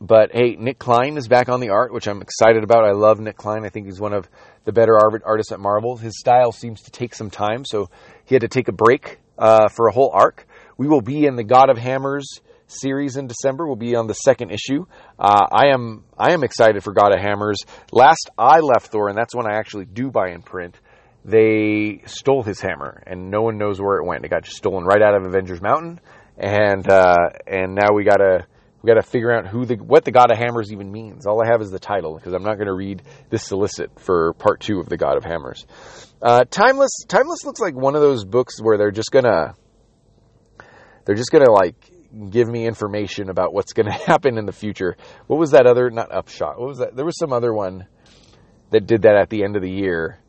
but hey, Nick Klein is back on the art, which I'm excited about. I love Nick Klein. I think he's one of the better artists at Marvel. His style seems to take some time, so he had to take a break uh, for a whole arc. We will be in the God of Hammers series in December. We'll be on the second issue. Uh, I am I am excited for God of Hammers. Last I left Thor, and that's when I actually do buy in print. They stole his hammer, and no one knows where it went. It got just stolen right out of Avengers Mountain, and uh, and now we gotta we got to figure out who the what the God of Hammers even means. All I have is the title because I'm not to read this solicit for part two of the God of Hammers. Uh, Timeless, Timeless looks like one of those books where they're just gonna they're just gonna like give me information about what's going to happen in the future. What was that other? Not Upshot. What was that? There was some other one that did that at the end of the year.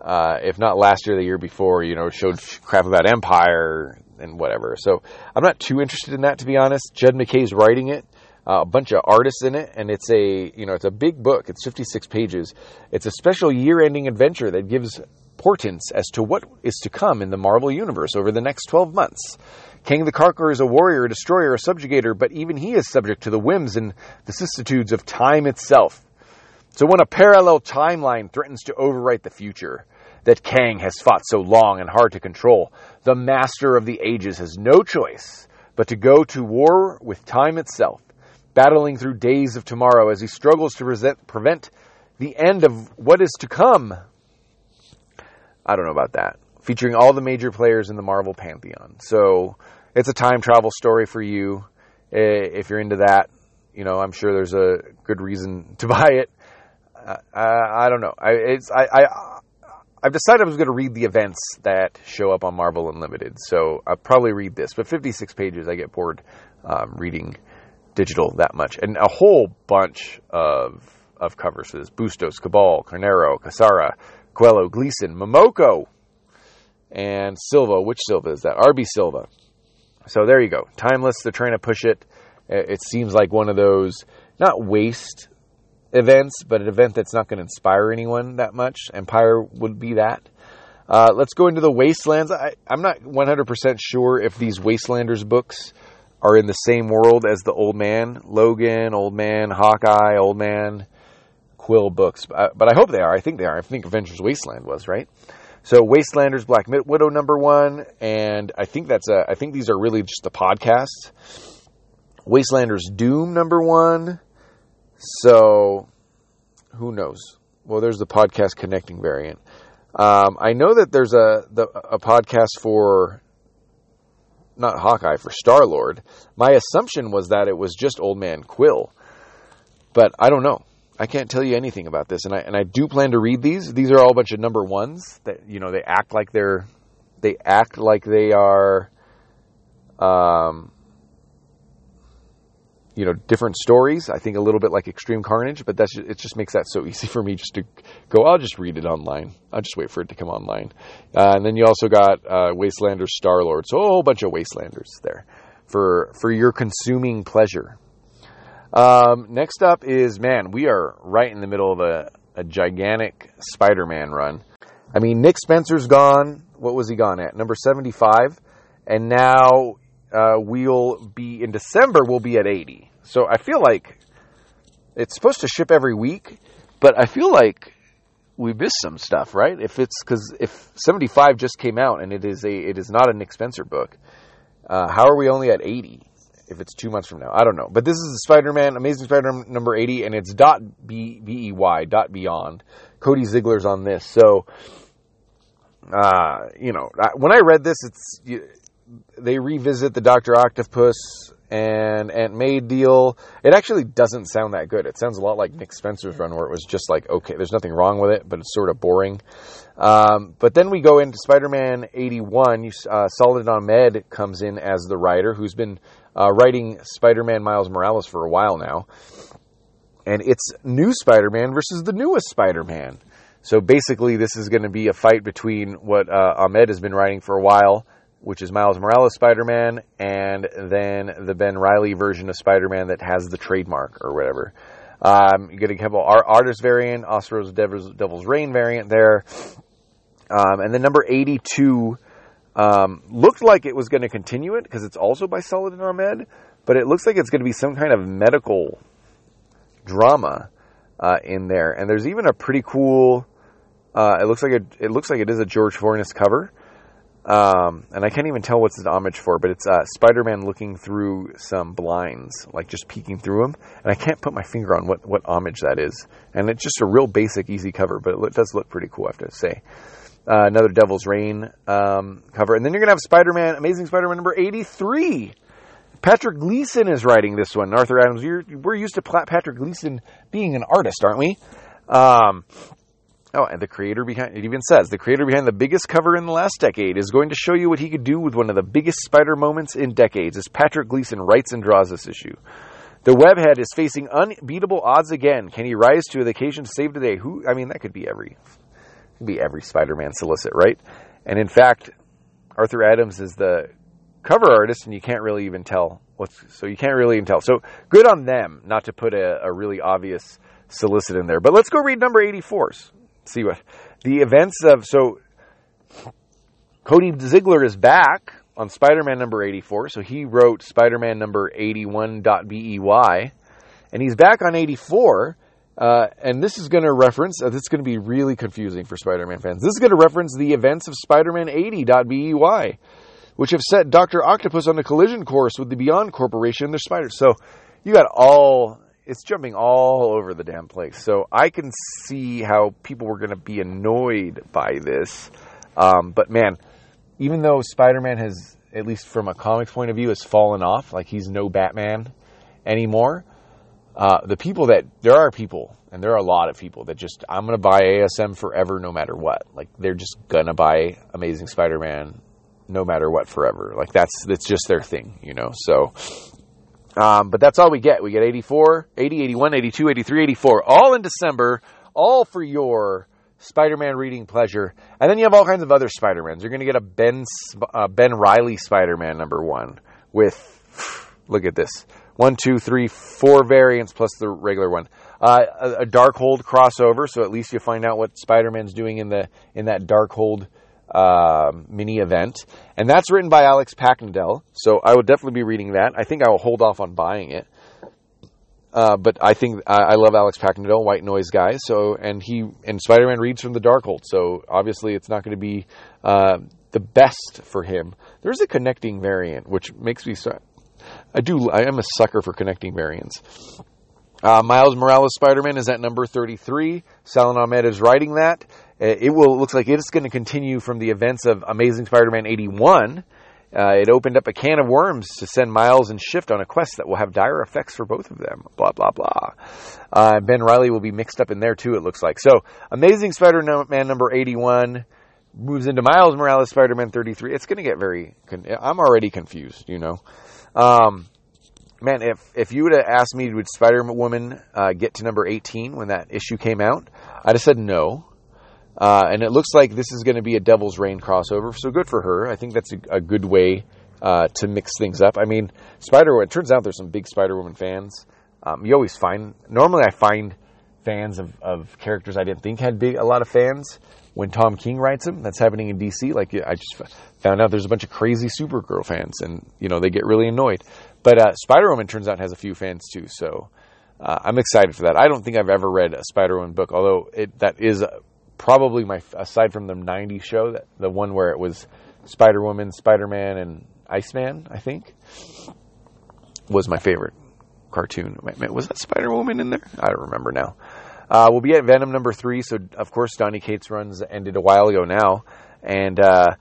Uh, if not last year, the year before, you know, showed crap about Empire and whatever. So I'm not too interested in that, to be honest. Jed MacKay's writing it, uh, a bunch of artists in it, and it's a, you know, it's a big book. It's 56 pages. It's a special year-ending adventure that gives portents as to what is to come in the Marvel universe over the next 12 months. Kang the Conqueror is a warrior, a destroyer, a subjugator, but even he is subject to the whims and vicissitudes of time itself. So when a parallel timeline threatens to overwrite the future that Kang has fought so long and hard to control, the master of the ages has no choice but to go to war with time itself, battling through days of tomorrow as he struggles to resent, prevent the end of what is to come. I don't know about that. Featuring all the major players in the Marvel Pantheon. So it's a time travel story for you. If you're into that, you know, I'm sure there's a good reason to buy it. Uh, I, I don't know. I, it's, I, I, I've decided I was going to read the events that show up on Marvel Unlimited, so I'll probably read this. But 56 pages, I get bored um, reading digital that much, and a whole bunch of of covers for this: Bustos, Cabal, Carnero, Casara, Coelho, Gleason, Momoko, and Silva. Which Silva is that? RB Silva. So there you go. Timeless. They're trying to push it. It seems like one of those not waste events, but an event that's not going to inspire anyone that much. Empire would be that. Uh, let's go into the Wastelands. I, I'm not 100% sure if these Wastelanders books are in the same world as the Old Man, Logan, Old Man, Hawkeye, Old Man, Quill books, but I, but I hope they are. I think they are. I think Avengers Wasteland was right. So Wastelanders, Black Widow number one, and I think that's a. I think these are really just the podcasts. Wastelanders Doom number one. So who knows? Well, there's the podcast connecting variant. Um, I know that there's a the, a podcast for not Hawkeye for Star Lord. My assumption was that it was just Old Man Quill, but I don't know. I can't tell you anything about this, and I and I do plan to read these. These are all a bunch of number ones that you know they act like they're they act like they are, um, you know, different stories. I think a little bit like Extreme Carnage, but that's just, it. Just makes that so easy for me just to go. I'll just read it online. I'll just wait for it to come online, uh, and then you also got uh, Wastelanders Star Lord. So a whole bunch of Wastelanders there for for your consuming pleasure. Um, next up is man, we are right in the middle of a, a gigantic Spider-Man run. I mean, Nick Spencer's gone. What was he gone at? Number seventy-five, and now uh, we'll be in December. We'll be at eighty. So I feel like it's supposed to ship every week, but I feel like we missed some stuff, right? If it's because if seventy-five just came out and it is a it is not a Nick Spencer book, uh, how are we only at eighty? If it's two months from now. I don't know. But this is Spider-Man, Amazing Spider-Man number 80, and it's dot B B E Y dot beyond. Cody Ziegler's on this. So, uh, you know, when I read this, it's you, they revisit the Doctor Octopus and Aunt May deal. It actually doesn't sound that good. It sounds a lot like Nick Spencer's run, where it was just like, okay, there's nothing wrong with it, but it's sort of boring. Um, but then we go into Spider-Man 81. You, uh, Saladin Ahmed comes in as the writer, who's been uh, writing Spider-Man Miles Morales for a while now, and it's new Spider-Man versus the newest Spider-Man. So basically, this is going to be a fight between what uh, Ahmed has been writing for a while, which is Miles Morales Spider-Man, and then the Ben Riley version of Spider-Man that has the trademark or whatever. Um, you get a couple artist variant, Osro's Devil's, Devil's Reign variant there, um, and then number eighty-two um, looked like it was going to continue it because it's also by Saladin Ahmed, but it looks like it's going to be some kind of medical drama uh, in there. And there's even a pretty cool. Uh, it looks like it. It looks like it is a George Fornes cover, um, and I can't even tell what's the homage for. But it's uh, Spider-Man looking through some blinds, like just peeking through them. And I can't put my finger on what what homage that is. And it's just a real basic, easy cover, but it does look pretty cool. I have to say uh, another Devil's Reign um, cover, and then you're gonna have Spider-Man, Amazing Spider-Man number 83, Patrick Gleason is writing this one. Arthur Adams, we're used to Patrick Gleason being an artist, aren't we? Um, oh, and the creator behind it even says the creator behind the biggest cover in the last decade is going to show you what he could do with one of the biggest spider moments in decades. As Patrick Gleason writes and draws this issue. The webhead is facing unbeatable odds again. Can he rise to the occasion to save the day? Who? I mean, that could be every, be every Spider-Man solicit, right? And in fact, Arthur Adams is the cover artist, and you can't really even tell what's. So you can't really even tell. So good on them not to put a, a really obvious solicit in there. But let's go read number 84s. See what the events of so. Cody Ziegler is back on Spider-Man number 84. So he wrote Spider-Man number 81.bey, and he's back on 84. Uh, and this is going to reference, uh, this is going to be really confusing for Spider Man fans. This is going to reference the events of Spider Man 80.bey, which have set Dr. Octopus on a collision course with the Beyond Corporation and their spiders. So you got all, it's jumping all over the damn place. So I can see how people were going to be annoyed by this. Um, but man, even though Spider-Man has, at least from a comics point of view, has fallen off, like he's no Batman anymore. Uh, the people that there are people, and there are a lot of people that just I'm gonna buy ASM forever, no matter what. Like they're just gonna buy Amazing Spider-Man, no matter what, forever. Like that's that's just their thing, you know. So, um, but that's all we get. We get 84, 80, 81, 82, 83, 84, all in December, all for your Spider-Man reading pleasure, and then you have all kinds of other Spider-Mans. You're going to get a Ben uh, Ben Riley Spider-Man number one with look at this one, two, three, four variants plus the regular one. Uh, a, a Darkhold crossover, so at least you find out what Spider-Man's doing in the in that Darkhold uh, mini event, and that's written by Alex Paknadel. So I would definitely be reading that. I think I will hold off on buying it. Uh, but I think I, I love Alex Paknadel, White Noise guy. So and he and Spider Man reads from the Darkhold. So obviously it's not going to be uh, the best for him. There's a connecting variant, which makes me. I do. I am a sucker for connecting variants. Uh, Miles Morales Spider Man is at number 33. Saladin Ahmed is writing that. Uh, it will looks like it's going to continue from the events of Amazing Spider Man 81 uh, it opened up a can of worms to send Miles and Shift on a quest that will have dire effects for both of them. Blah, blah, blah. Uh, ben Riley will be mixed up in there too, it looks like. So, Amazing Spider Man number 81 moves into Miles Morales Spider Man 33. It's going to get very. Con- I'm already confused, you know. Um, man, if, if you would have asked me, would Spider Woman uh, get to number 18 when that issue came out? I'd have said no. Uh, and it looks like this is going to be a Devil's Reign crossover, so good for her. I think that's a, a good way uh, to mix things up. I mean, Spider. Woman. It turns out there's some big Spider Woman fans. Um, you always find. Normally, I find fans of, of characters I didn't think had big a lot of fans when Tom King writes them. That's happening in DC. Like I just found out there's a bunch of crazy Supergirl fans, and you know they get really annoyed. But uh, Spider Woman turns out has a few fans too, so uh, I'm excited for that. I don't think I've ever read a Spider Woman book, although it, that is probably my aside from the '90s show, that the one where it was Spider Woman, Spider Man, and Iceman, I think, was my favorite cartoon. Was that Spider Woman in there? I don't remember now. Uh, we'll be at Venom number three, so of course Donny Cates runs ended a while ago now, and uh,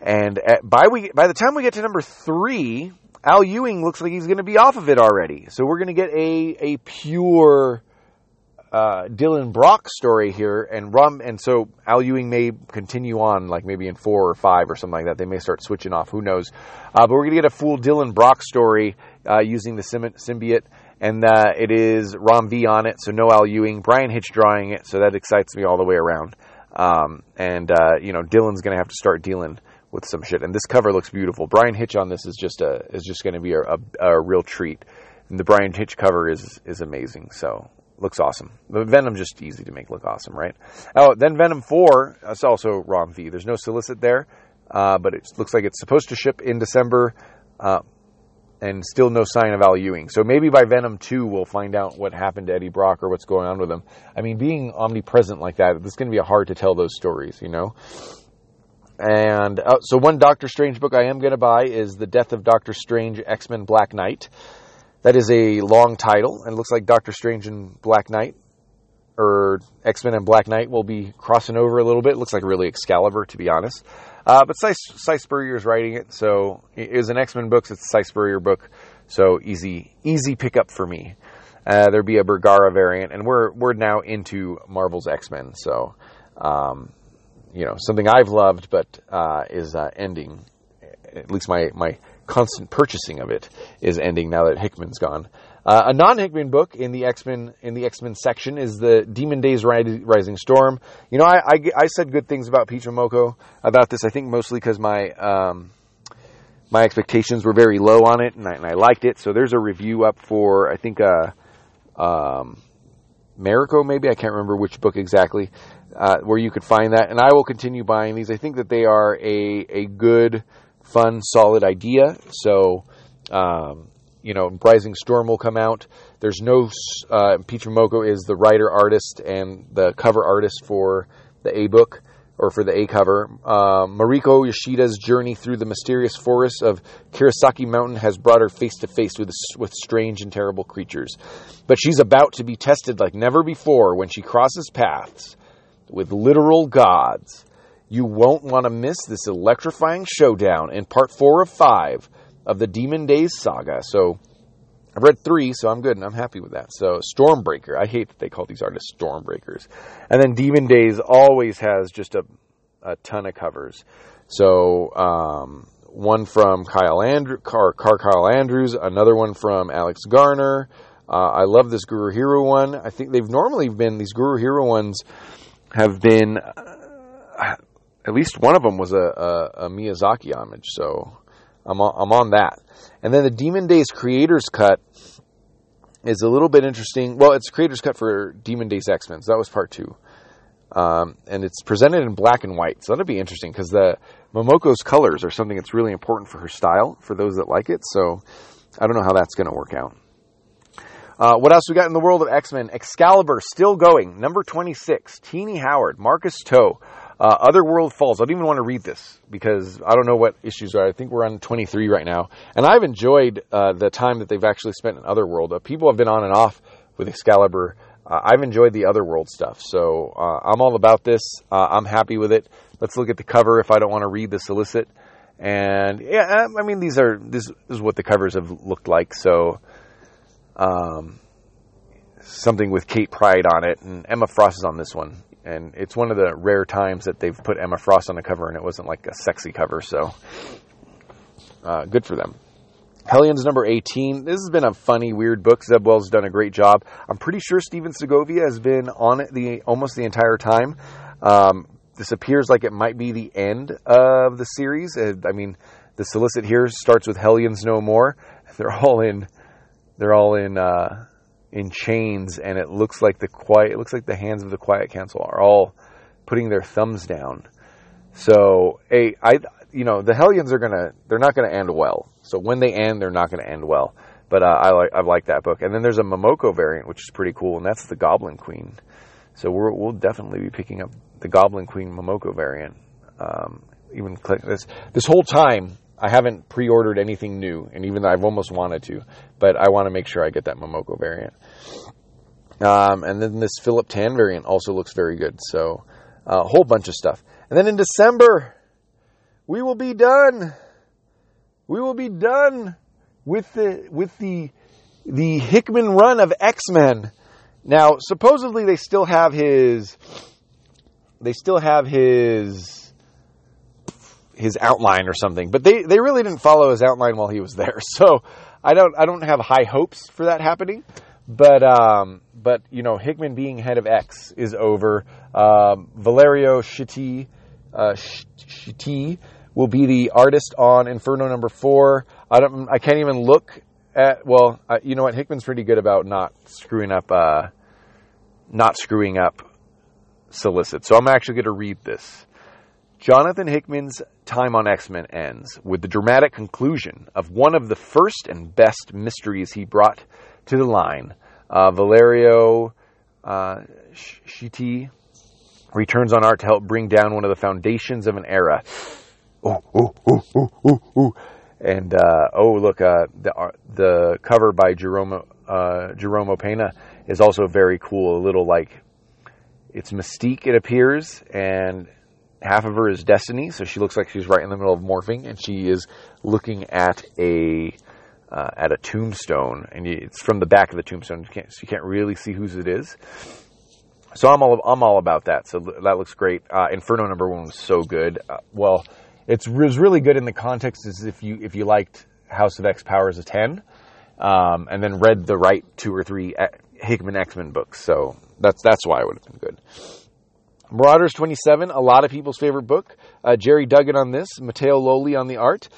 and at, by we by the time we get to number three, Al Ewing looks like he's going to be off of it already. So we're going to get a a pure uh, Dylan Brock story here, and Rum, and so Al Ewing may continue on, like maybe in four or five or something like that. They may start switching off. Who knows? Uh, but we're gonna get a full Dylan Brock story uh, using the symbiote, and uh, it is Ram V on it, so no Al Ewing. Bryan Hitch drawing it, so that excites me all the way around. Um, and uh, you know, Dylan's gonna have to start dealing with some shit. And this cover looks beautiful. Bryan Hitch on this is just a is just going to be a, a, a real treat. And the Bryan Hitch cover is is amazing. So looks awesome. But Venom just easy to make look awesome, right? Oh, then Venom Four. That's also Ram V. There's no solicit there, uh, but it looks like it's supposed to ship in December, uh, and still no sign of Al Ewing. So maybe by Venom Two we'll find out what happened to Eddie Brock or what's going on with him. I mean, being omnipresent like that, it's going to be hard to tell those stories, you know. And uh, so one Doctor Strange book I am going to buy is The Death of Doctor Strange X Men Black Knight. That is a long title, and looks like Doctor Strange and Black Knight, or X Men and Black Knight, will be crossing over a little bit. It looks like really Excalibur, to be honest. Uh, but Si Spurrier is writing it, so it is an X Men book. So it's a Si Spurrier book. So easy, easy pickup for me. Uh, there'd be a Bergara variant, and we're we're now into Marvel's X Men. So, um, you know, something I've loved, but uh, is uh, ending. At least my my constant purchasing of it is ending now that Hickman's gone. Uh, a non-Hickman book in the X-Men in the X-Men section is the Demon Days Rising Storm. You know, I, I, I said good things about Peach about this. I think mostly because my um, my expectations were very low on it, and I, and I, liked it. So there's a review up for I think uh, um, Mariko, maybe I can't remember which book exactly, uh, where you could find that. And I will continue buying these. I think that they are a a good, fun, solid idea. So. Um, you know, Rising Storm will come out. There's no uh, is the writer artist and the cover artist for the A book or for the A cover. Uh, Mariko Yoshida's journey through the mysterious forests of Kirasaki Mountain has brought her face to face with with strange and terrible creatures, but she's about to be tested like never before when she crosses paths with literal gods. You won't want to miss this electrifying showdown in part four of five of the Demon Days saga. So I've read three, so I'm good and I'm happy with that. So Stormbreaker, I hate that they call these artists Stormbreakers. And then Demon Days always has just a, a ton of covers. So um, one from Kyle Andrew, Car, Car Kyle Andrews, another one from Alex Garner. Uh, I love this Gurihiru one. I think they've normally been these Gurihiru ones have been uh, at least one of them was a, a, a Miyazaki homage. So I'm on, I'm on that. And then the Demon Days Creators Cut is a little bit interesting. Well, it's Creators Cut for Demon Days X Men. So that was part two. Um, and it's presented in black and white. So that'll be interesting because the Momoko's colors are something that's really important for her style for those that like it. So I don't know how that's going to work out. Uh, what else we got in the world of X Men? Excalibur still going. Number 26. Tini Howard, Marcus To. Uh, Otherworld Falls. I don't even want to read this because I don't know what issues are. I think we're on 23 right now. And I've enjoyed uh, the time that they've actually spent in Otherworld. Uh, people have been on and off with Excalibur. Uh, I've enjoyed the Otherworld stuff. So uh, I'm all about this. Uh, I'm happy with it. Let's look at the cover if I don't want to read the solicit. And yeah, I mean, these are, this is what the covers have looked like. So, um, something with Kate Pryde on it, and Emma Frost is on this one and it's one of the rare times that they've put Emma Frost on the cover and it wasn't like a sexy cover, so uh, good for them. Hellions number 18. This has been a funny, weird book. Zeb Wells has done a great job. I'm pretty sure Stephen Segovia has been on it the almost the entire time. Um, this appears like it might be the end of the series. Uh, I mean, the solicit here starts with Hellions No More. They're all in. They're all in. Uh, in chains, and it looks like the quiet. It looks like the hands of the Quiet Council are all putting their thumbs down. So, a I you know the Hellions are gonna they're not gonna end well. So when they end, they're not gonna end well. But uh, I like I like that book. And then there's a Momoko variant, which is pretty cool, and that's the Goblin Queen. So we will definitely be picking up the Goblin Queen Momoko variant. Um, even click this this whole time, I haven't pre-ordered anything new, and even though I've almost wanted to, but I want to make sure I get that Momoko variant. Um, and then this Philip Tan variant also looks very good. So a whole bunch of stuff. And then in December, we will be done. We will be done with the with the the Hickman run of X Men. Now, supposedly they still have his they still have his his outline or something. But they, they really didn't follow his outline while he was there. So I don't I don't have high hopes for that happening. But um, but you know Hickman being head of X is over. Um, Valerio Schiti uh, Schiti will be the artist on Inferno number four. I don't I can't even look at well uh, you know what Hickman's pretty good about not screwing up uh, not screwing up solicit. So I'm actually going to read this. Jonathan Hickman's time on X Men ends with the dramatic conclusion of one of the first and best mysteries he brought to the line. Uh, Valerio uh, Schiti returns on art to help bring down one of the foundations of an era. Ooh, ooh, ooh. And uh, oh, look, uh, the the cover by Jerome uh, Jerome Pena is also very cool. A little like it's mystique, it appears, and half of her is Destiny, so she looks like she's right in the middle of morphing, and she is looking at a uh, at a tombstone, and it's from the back of the tombstone. You can't, you can't really see whose it is. So I'm all I'm all about that. So that looks great. Uh, Inferno number one was so good. Uh, well, it's, it was really good in the context is if you if you liked House of X Powers of Ten, um, and then read the right two or three uh, Hickman X Men books. So that's that's why it would have been good. Marauders 27, a lot of people's favorite book. Uh, Gerry Duggan on this, Matteo Lolli on the art.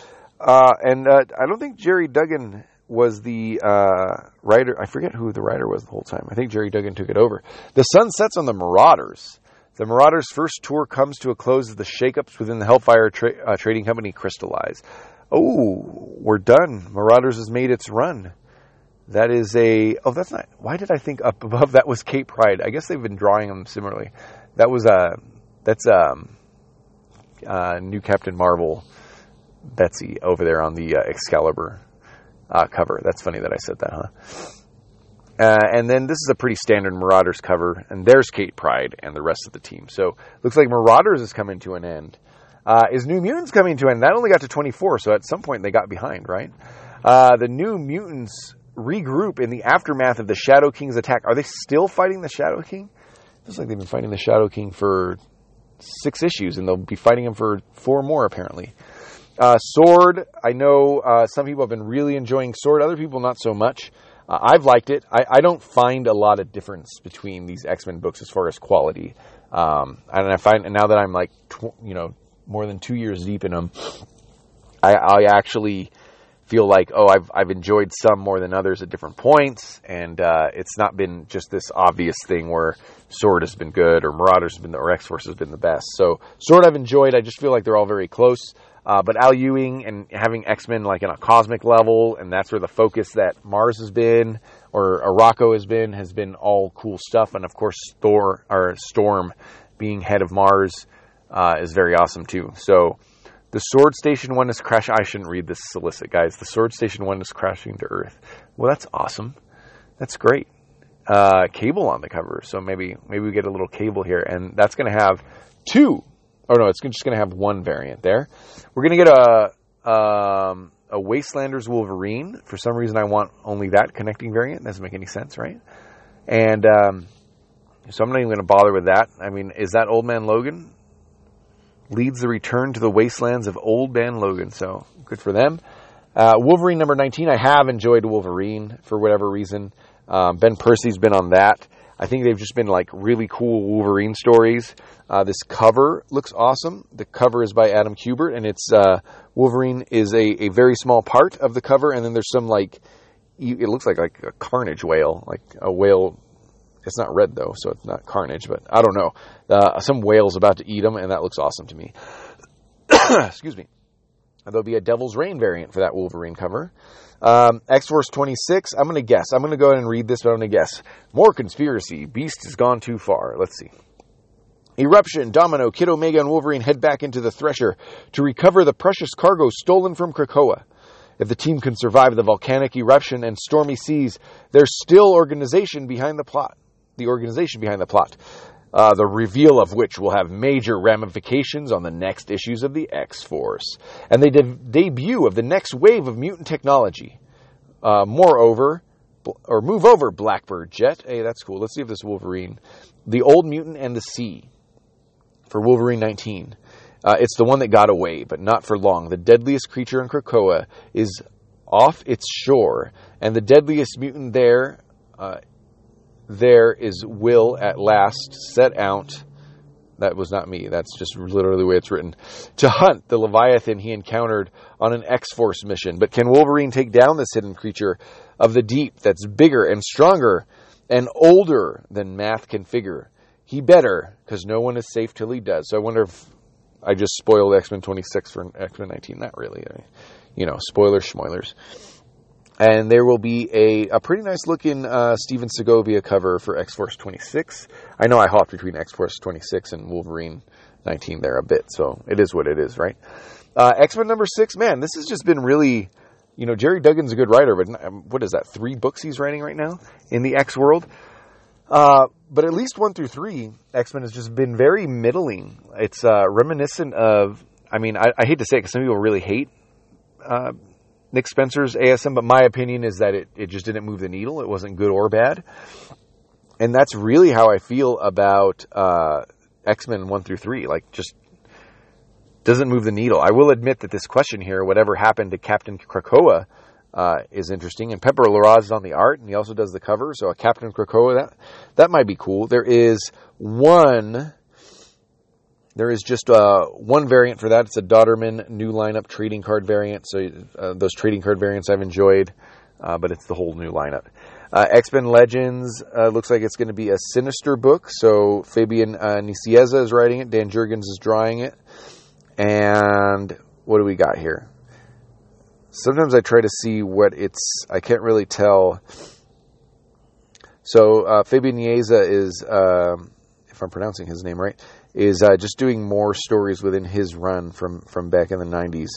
Uh, and uh, I don't think Gerry Duggan was the uh, writer. I forget who the writer was the whole time. I think Gerry Duggan took it over. The sun sets on the Marauders. The Marauders' first tour comes to a close as the shakeups within the Hellfire tra- uh, Trading Company crystallize. Oh, we're done. Marauders has made its run. That is a. Oh, that's not. Why did I think up above that was Kate Pryde? I guess they've been drawing them similarly. That was a. That's um, uh, new Captain Marvel, Betsy over there on the uh, Excalibur uh, cover. That's funny that I said that, huh? Uh, and then this is a pretty standard Marauders cover, and there's Kate Pryde and the rest of the team. So looks like Marauders is coming to an end. Uh, is New Mutants coming to an end? That only got to 24, so at some point they got behind, right? Uh, the New Mutants regroup in the aftermath of the Shadow King's attack. Are they still fighting the Shadow King? Feels like they've been fighting the Shadow King for six issues, and they'll be fighting him for four more apparently. Uh, Sword, I know uh, some people have been really enjoying Sword, other people not so much. Uh, I've liked it. I, I, don't find a lot of difference between these X Men books as far as quality. Um, and I find and now that I'm like, tw- you know, more than two years deep in them, I, I actually feel like oh I've I've enjoyed some more than others at different points, and uh, it's not been just this obvious thing where Sword has been good or Marauders has been or X Force has been the best. So Sword I've enjoyed. I just feel like they're all very close. Uh, but Al Ewing and having X Men like in a cosmic level, and that's where the focus that Mars has been or Arakko has been, has been all cool stuff. And of course, Thor or Storm being head of Mars uh, is very awesome too. So the Sword Station one is crash. I shouldn't read this solicit, guys. The Sword Station one is crashing to Earth. Well, that's awesome. That's great. Uh, cable on the cover, so maybe maybe we get a little cable here, and that's going to have two Oh no, it's just going to have one variant there. We're going to get a um, a Wastelanders Wolverine. For some reason, I want only that connecting variant. Doesn't make any sense, right? And um, so I'm not even going to bother with that. I mean, is that Old Man Logan? Leads the return to the wastelands of Old Man Logan. So good for them. Uh, Wolverine number 19. I have enjoyed Wolverine for whatever reason. Um, ben Percy's been on that. I think they've just been like really cool Wolverine stories. Uh, this cover looks awesome. The cover is by Adam Kubert, and it's uh, Wolverine is a, a very small part of the cover, and then there's some like it looks like like a carnage whale, like a whale. It's not red though, so it's not carnage, but I don't know. Uh, some whale's about to eat them, and that looks awesome to me. Excuse me. There'll be a Devil's Reign variant for that Wolverine cover. Um, X Force 26, I'm going to guess. I'm going to go ahead and read this, but I'm going to guess. More conspiracy. Beast has gone too far. Let's see. Eruption, Domino, Kid Omega, and Wolverine head back into the Thresher to recover the precious cargo stolen from Krakoa. If the team can survive the volcanic eruption and stormy seas, there's still organization behind the plot. The organization behind the plot. Uh, the reveal of which will have major ramifications on the next issues of the X Force, and the de- debut of the next wave of mutant technology. Uh, moreover, or move over Blackbird Jet. Hey, that's cool. Let's see if this Wolverine, the old mutant and the sea, for Wolverine 19. Uh, it's the one that got away, but not for long. The deadliest creature in Krakoa is off its shore, and the deadliest mutant there uh, there is will at last set out. That was not me. That's just literally the way it's written. To hunt the Leviathan he encountered on an X Force mission. But can Wolverine take down this hidden creature of the deep that's bigger and stronger and older than math can figure? He better, because no one is safe till he does. So I wonder if I just spoiled X Men 26 for X Men 19. Not really. You know, spoilers, schmoilers and there will be a, a pretty nice looking uh, Stephen Segovia cover for X Force 26. I know I hopped between X Force 26 and Wolverine 19 there a bit, so it is what it is, right? Uh, X Men number six, man, this has just been really, you know, Gerry Duggan's a good writer, but um, what is that? Three books he's writing right now in the X world. Uh, but at least one through three, X Men has just been very middling. It's uh, reminiscent of, I mean, I, I hate to say it because some people really hate uh, Nick Spencer's ASM, but my opinion is that it, it just didn't move the needle. It wasn't good or bad. And that's really how I feel about uh, X Men 1 through 3. Like, just doesn't move the needle. I will admit that this question here, whatever happened to Captain Krakoa, uh, is interesting. And Pepe Larraz is on the art, and he also does the cover. So a Captain Krakoa, that that might be cool. There is one. There is just uh, one variant for that. It's a Dauterman new lineup trading card variant. So uh, those trading card variants I've enjoyed, uh, but it's the whole new lineup. Uh, X Men Legends uh, looks like it's going to be a Sinister book. So Fabian uh, Nicieza is writing it. Dan Jurgens is drawing it. And what do we got here? Sometimes I try to see what it's. I can't really tell. So uh, Fabian Nicieza is, um, if I'm pronouncing his name right, is uh, just doing more stories within his run from from back in the '90s.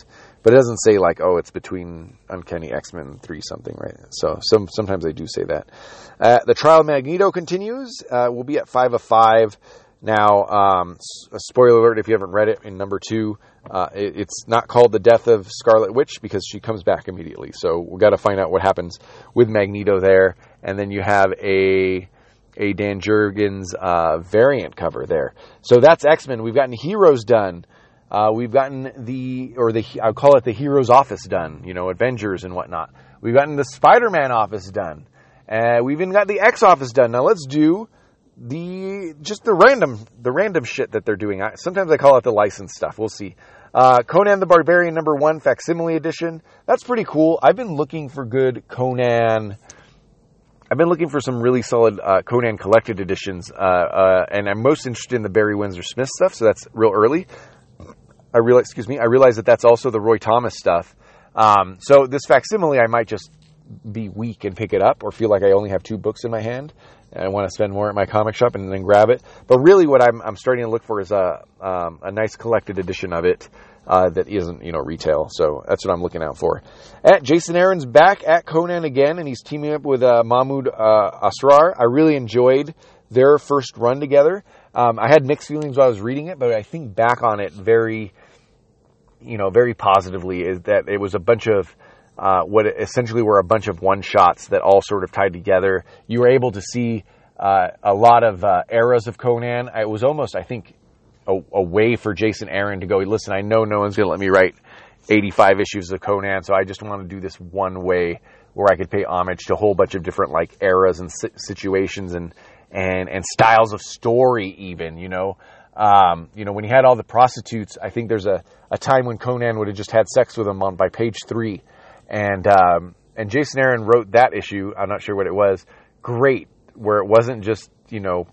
But it doesn't say like, oh, it's between Uncanny X Men three something, right? So some sometimes they do say that. Uh, the trial of Magneto continues. Uh, we'll be at five of five. Now, um, spoiler alert if you haven't read it in number two, uh, it, it's not called the death of Scarlet Witch because she comes back immediately. So we've got to find out what happens with Magneto there. And then you have a a Dan Jurgens uh, variant cover there. So that's X Men. We've gotten Heroes done. Uh, we've gotten the or the I'll call it the Heroes Office done. You know, Avengers and whatnot. We've gotten the Spider Man Office done. Uh, we've even got the X Office done. Now let's do the just the random the random shit that they're doing. I, sometimes I call it the license stuff. We'll see. Uh, Conan the Barbarian number one facsimile edition. That's pretty cool. I've been looking for good Conan. I've been looking for some really solid uh, Conan collected editions, uh, uh and I'm most interested in the Barry Windsor Smith stuff. So that's real early. I realize, excuse me, I realize that that's also the Roy Thomas stuff. Um, so this facsimile, I might just be weak and pick it up, or feel like I only have two books in my hand and I want to spend more at my comic shop and then grab it. But really, what I'm, I'm starting to look for is a um, a nice collected edition of it uh, that isn't you know retail. So that's what I'm looking out for. At Jason Aaron's back at Conan again, and he's teaming up with uh, Mahmoud uh, Asrar. I really enjoyed their first run together. Um, I had mixed feelings while I was reading it, but I think back on it very, you know, very positively. Is that it was a bunch of uh, what essentially were a bunch of one shots that all sort of tied together. You were able to see uh, a lot of uh, eras of Conan. It was almost, I think, a, a, way for Jason Aaron to go, listen, I know no one's going to let me write 85 issues of Conan, so I just want to do this one way where I could pay homage to a whole bunch of different like eras and situations and, and, and styles of story even, you know. Um, you know, when he had all the prostitutes, I think there's a, a time when Conan would have just had sex with them on by page three and um, and Jason Aaron wrote that issue. I'm not sure what it was. Great, where it wasn't just you know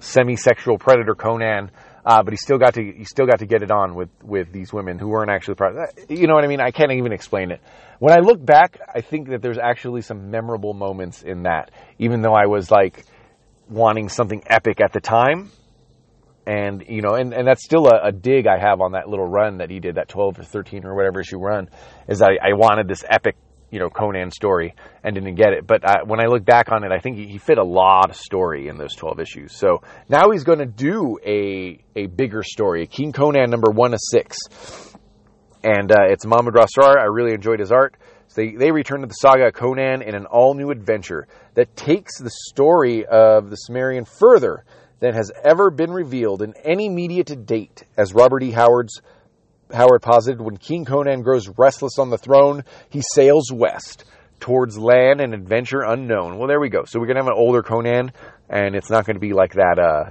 semi-sexual predator Conan, uh, but he still got to he still got to get it on with with these women who weren't actually part. You know what I mean? I can't even explain it. When I look back, I think that there's actually some memorable moments in that, even though I was like wanting something epic at the time and you know, and, and that's still a, a, dig I have on that little run that he did, that 12 or 13 or whatever issue run, is I, I wanted this epic, you know, Conan story and didn't get it. But I, when I look back on it, I think he, fit a lot of story in those 12 issues. So now he's going to do a a bigger story, King Conan number one of six, and uh, it's Mahmoud Asrar. I really enjoyed his art. So they, they return to the saga of Conan in an all new adventure that takes the story of the Cimmerian further than has ever been revealed in any media to date, as Robert E. Howard's Howard posited, when King Conan grows restless on the throne, he sails west towards land and adventure unknown. Well, there we go. So we're gonna have an older Conan, and it's not to be like that uh,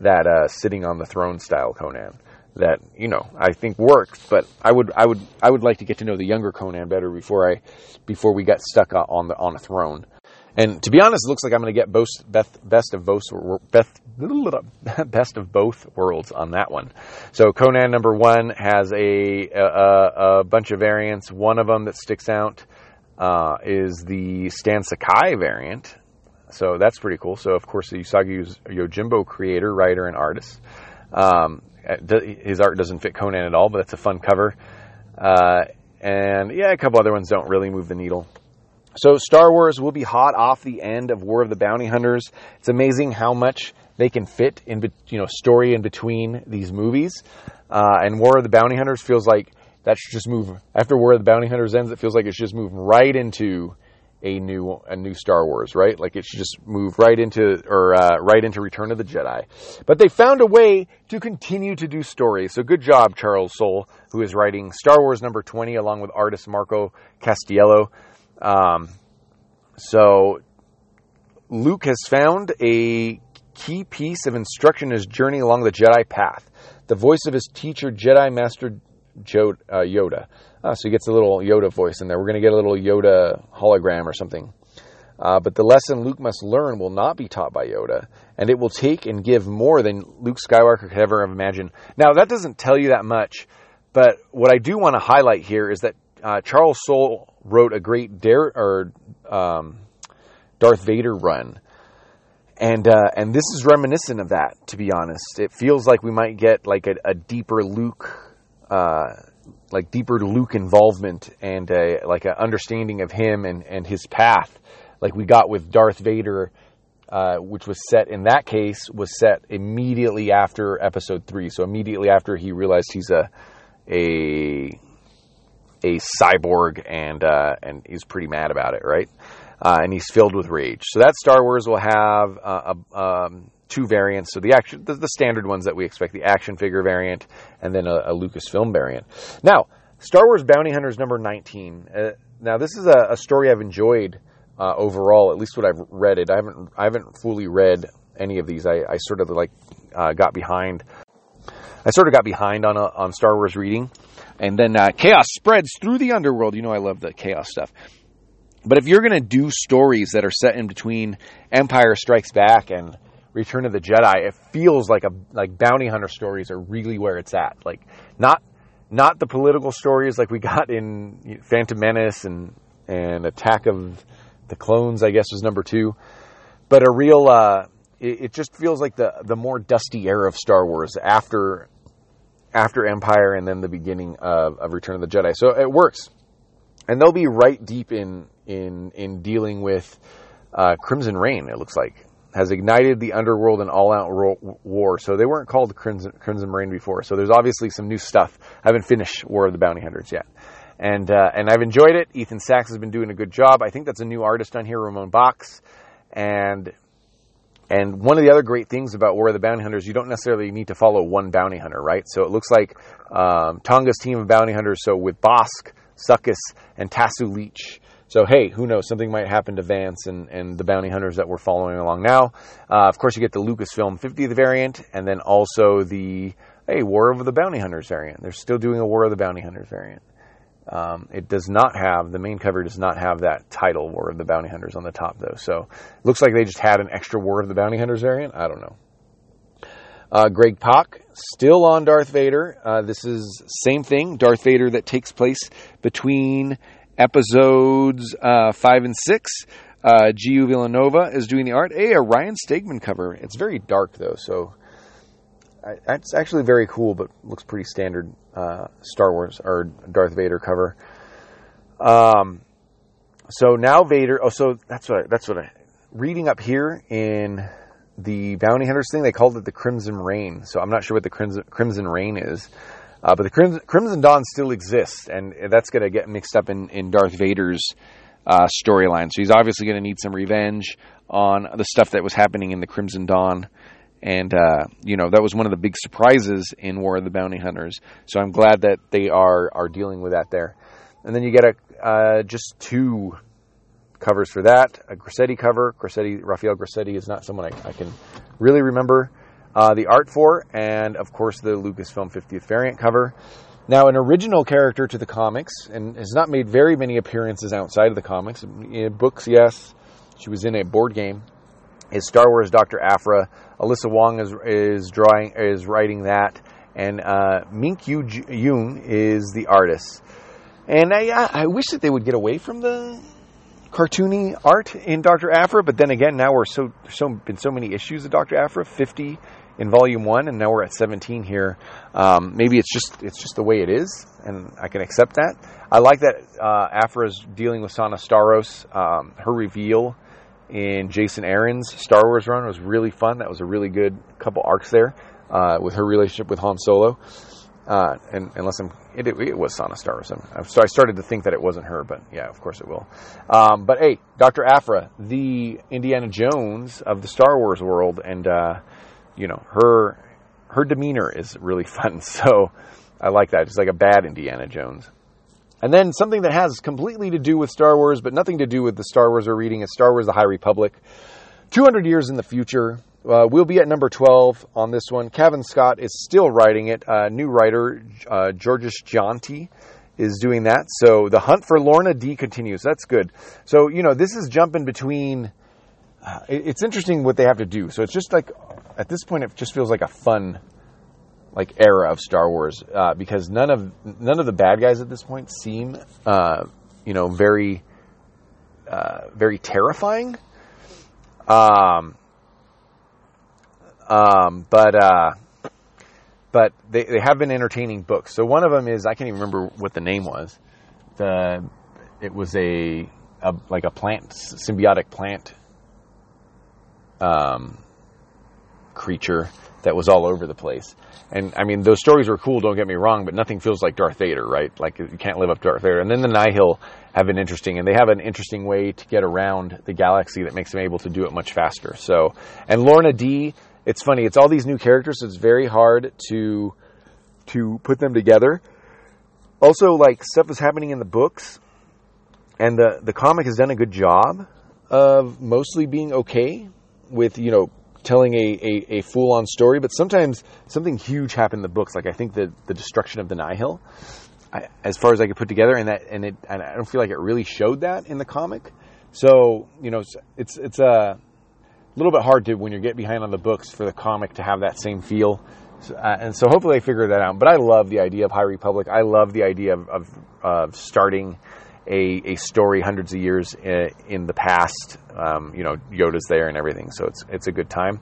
that uh, sitting on the throne style Conan that you know I think works. But I would I would I would like to get to know the younger Conan better before I before we got stuck on the on a throne. And to be honest, it looks like I'm going to get both best, best of both best, best of both worlds on that one. So Conan number one has a, a, a bunch of variants. One of them that sticks out uh, is the Stan Sakai variant. So that's pretty cool. So of course, the Usagi Yojimbo creator, writer, and artist. Um, his art doesn't fit Conan at all, but it's a fun cover. Uh, and yeah, a couple other ones don't really move the needle. So Star Wars will be hot off the end of War of the Bounty Hunters. It's amazing how much they can fit in, you know, story in between these movies. Uh, and War of the Bounty Hunters feels like that should just move after War of the Bounty Hunters ends. It feels like it's just moved right into a new a new Star Wars, right? Like it should just move right into or uh, right into Return of the Jedi. But they found a way to continue to do stories. So good job, Charles Soule, who is writing Star Wars number twenty along with artist Marco Castiello. Um, so Luke has found a key piece of instruction in his journey along the Jedi path. The voice of his teacher, Jedi Master uh, Yoda. Uh, so he gets a little Yoda voice in there. We're going to get a little Yoda hologram or something. Uh, but the lesson Luke must learn will not be taught by Yoda, and it will take and give more than Luke Skywalker could ever have imagined. Now, that doesn't tell you that much, but what I do want to highlight here is that uh, Charles Soule wrote a great Dare or um, Darth Vader run, and uh, and this is reminiscent of that. To be honest, it feels like we might get like a, a deeper Luke uh, like deeper Luke involvement and a, like an understanding of him and, and his path, like we got with Darth Vader, uh, which was set in that case was set immediately after Episode Three. So immediately after he realized he's a a a cyborg and uh, and he's pretty mad about it, right? Uh, and he's filled with rage. So that Star Wars will have uh, a, um, two variants. So the action, the, the, standard ones that we expect, the action figure variant, and then a, a Lucasfilm variant. Now, Star Wars Bounty Hunters number 19. Uh, now, this is a, a story I've enjoyed uh, overall, at least what I've read it. I haven't, I haven't fully read any of these. I, I sort of like uh, got behind. I sort of got behind on on Star Wars reading, and then uh, chaos spreads through the underworld. You know, I love the chaos stuff. But if you're going to do stories that are set in between Empire Strikes Back and Return of the Jedi, it feels like a like bounty hunter stories are really where it's at. Like not not the political stories like we got in Phantom Menace and and Attack of the Clones, I guess was number two, but a real. Uh, it, it just feels like the the more dusty era of Star Wars after after Empire and then the beginning of, of Return of the Jedi. So it works, and they'll be right deep in in in dealing with uh, Crimson Reign. It looks like has ignited the underworld and all-out war. So they weren't called Crimson, Crimson Reign before. So there's obviously some new stuff. I haven't finished War of the Bounty Hunters yet, and uh, and I've enjoyed it. Ethan Sacks has been doing a good job. I think that's a new artist on here, Ramon Bachs, and and one of the other great things about War of the Bounty Hunters, you don't necessarily need to follow one bounty hunter, right? So it looks like um, T'onga's team of bounty hunters. So with Bossk, Zuckuss, and Tasu Leech so, hey, who knows? Something might happen to Vance and, and the bounty hunters that we're following along now. Uh, of course, you get the Lucasfilm 50th variant, and then also the, hey, War of the Bounty Hunters variant. They're still doing a War of the Bounty Hunters variant. Um, it does not have, the main cover does not have that title, War of the Bounty Hunters, on the top, though. So, looks like they just had an extra War of the Bounty Hunters variant. I don't know. Uh, Greg Pak, still on Darth Vader. Uh, this is same thing, Darth Vader that takes place between episodes uh, five and six. Uh, Giu Vilanova is doing the art. Hey, a Ryan Stegman cover. It's very dark though, so It's actually very cool, but looks pretty standard uh, Star Wars or Darth Vader cover. Um, so now Vader. Oh, so that's what I, that's what I reading up here in the Bounty Hunters thing. They called it the Crimson Reign. So I'm not sure what the Crimson Crimson Reign is. Uh, but the Crimson, Crimson, Dawn still exists, and that's going to get mixed up in, in Darth Vader's uh, storyline. So he's obviously going to need some revenge on the stuff that was happening in the Crimson Dawn. And, uh, you know, that was one of the big surprises in War of the Bounty Hunters. So I'm glad that they are, are dealing with that there. And then you get a uh, just two covers for that. A Grassetti cover. Grassetti, Rafael Grassetti is not someone I, I can really remember uh, the art for, and of course the Lucasfilm 50th variant cover. Now, an original character to the comics, and has not made very many appearances outside of the comics. In books, yes, she was in a board game. Is Star Wars Doctor Aphra? Alyssa Wong is is drawing is writing that, and uh, Mink Yu Yoon is the artist. And I I wish that they would get away from the cartoony art in Doctor Aphra, but then again, now we're so so been so many issues of Doctor Aphra, fifty in volume one, and now we're at 17 here. Um, maybe it's just it's just the way it is, and I can accept that. I like that uh, Aphra is dealing with Sana Starros. Um, her reveal in Jason Aaron's Star Wars run was really fun. That was a really good couple arcs there uh, with her relationship with Han Solo. Uh, and unless I'm, it, it, was Sana Starros. So I started to think that it wasn't her, but yeah, of course it will. Um, but hey, Dr. Aphra, the Indiana Jones of the Star Wars world, and uh, you know her her demeanor is really fun. So I like that. It's like a bad Indiana Jones. And then something that has completely to do with Star Wars, but nothing to do with the Star Wars we're reading is Star Wars: The High Republic. 200 years in the future, uh, we'll be at number 12 on this one. Cavan Scott is still writing it. Uh, new writer, uh, Georges Jeanty, is doing that. So the hunt for Lourna Dee continues. That's good. So, you know, this is jumping between. Uh, it's interesting what they have to do. So it's just like, at this point, it just feels like a fun like era of Star Wars uh, because none of none of the bad guys at this point seem uh, you know very uh, very terrifying. Um, um, but uh, but they, they have been entertaining books. So one of them is I can't even remember what the name was. The it was a, a like a plant symbiotic plant um, creature that was all over the place. And I mean, those stories were cool. Don't get me wrong, but nothing feels like Darth Vader, right? Like you can't live up to Darth Vader. And then the Nihil have been interesting, and they have an interesting way to get around the galaxy that makes them able to do it much faster. So, and Lourna Dee it's funny. It's all these new characters, so it's very hard to to put them together. Also, like stuff is happening in the books, and the the comic has done a good job of mostly being okay with you know telling a, a, a full on story. But sometimes something huge happened in the books, like I think the the destruction of the Nihil. I, as far as I could put together, and that and it and I don't feel like it really showed that in the comic. So you know, it's it's, a little bit hard to when you get behind on the books for the comic to have that same feel. So, uh, and so hopefully they figure that out. But I love the idea of High Republic. I love the idea of, of, of starting a, a story hundreds of years in, in the past. Um, you know, Yoda's there and everything, so it's it's a good time.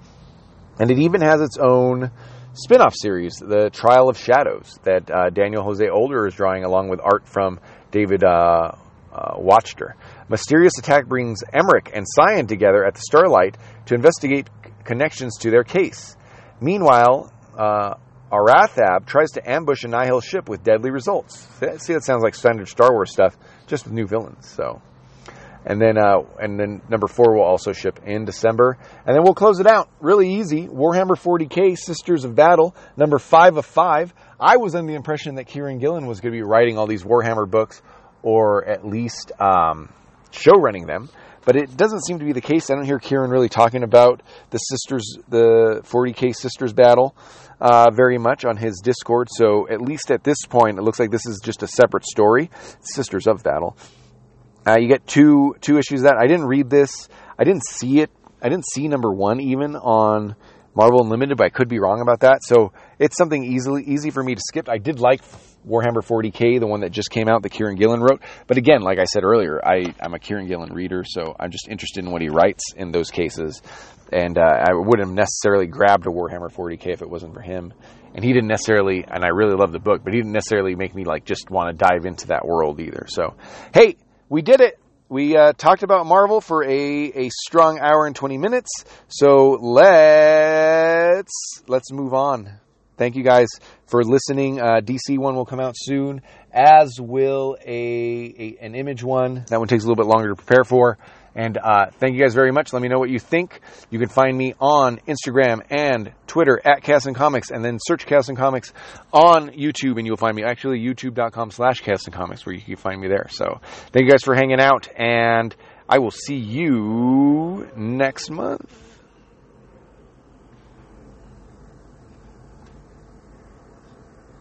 And it even has its own spin-off series, The Trial of Shadows, that uh, Daniel Jose Older is drawing along with art from David uh, uh, Wachter. Mysterious attack brings Emerick and Sion together at the Starlight to investigate connections to their case. Meanwhile, uh, Arathab tries to ambush a Nihil ship with deadly results. See, that sounds like standard Star Wars stuff, just with new villains. So, and then uh, and then number four will also ship in December, and then we'll close it out really easy. Warhammer 40k Sisters of Battle, number five of five. I was under the impression that Kieron Gillen was going to be writing all these Warhammer books, or at least um, show running them. But it doesn't seem to be the case. I don't hear Kieron really talking about the sisters, the 40k sisters battle, uh, very much on his Discord. So at least at this point, it looks like this is just a separate story, Sisters of Battle. Uh, you get two two issues that I didn't read this. I didn't see it. I didn't see number one even on Marvel Unlimited, but I could be wrong about that. So it's something easily easy for me to skip. I did like Warhammer 40k, the one that just came out, that Kieron Gillen wrote. But again, like I said earlier, I, I'm a Kieron Gillen reader, so I'm just interested in what he writes in those cases. And uh, I wouldn't have necessarily grabbed a Warhammer 40k if it wasn't for him. And he didn't necessarily, and I really love the book, but he didn't necessarily make me like just want to dive into that world either. So, hey, we did it. We uh, talked about Marvel for a, a strong hour and 20 minutes. So let's let's move on thank you guys for listening. Uh, DC one will come out soon, as will a, a, an image one. That one takes a little bit longer to prepare for. And uh, thank you guys very much. Let me know what you think. You can find me on Instagram and Twitter at Casson Comics, and then search Casson Comics on YouTube, and you'll find me. Actually, youtube.com slash Casson Comics, where you can find me there. So thank you guys for hanging out, and I will see you next month.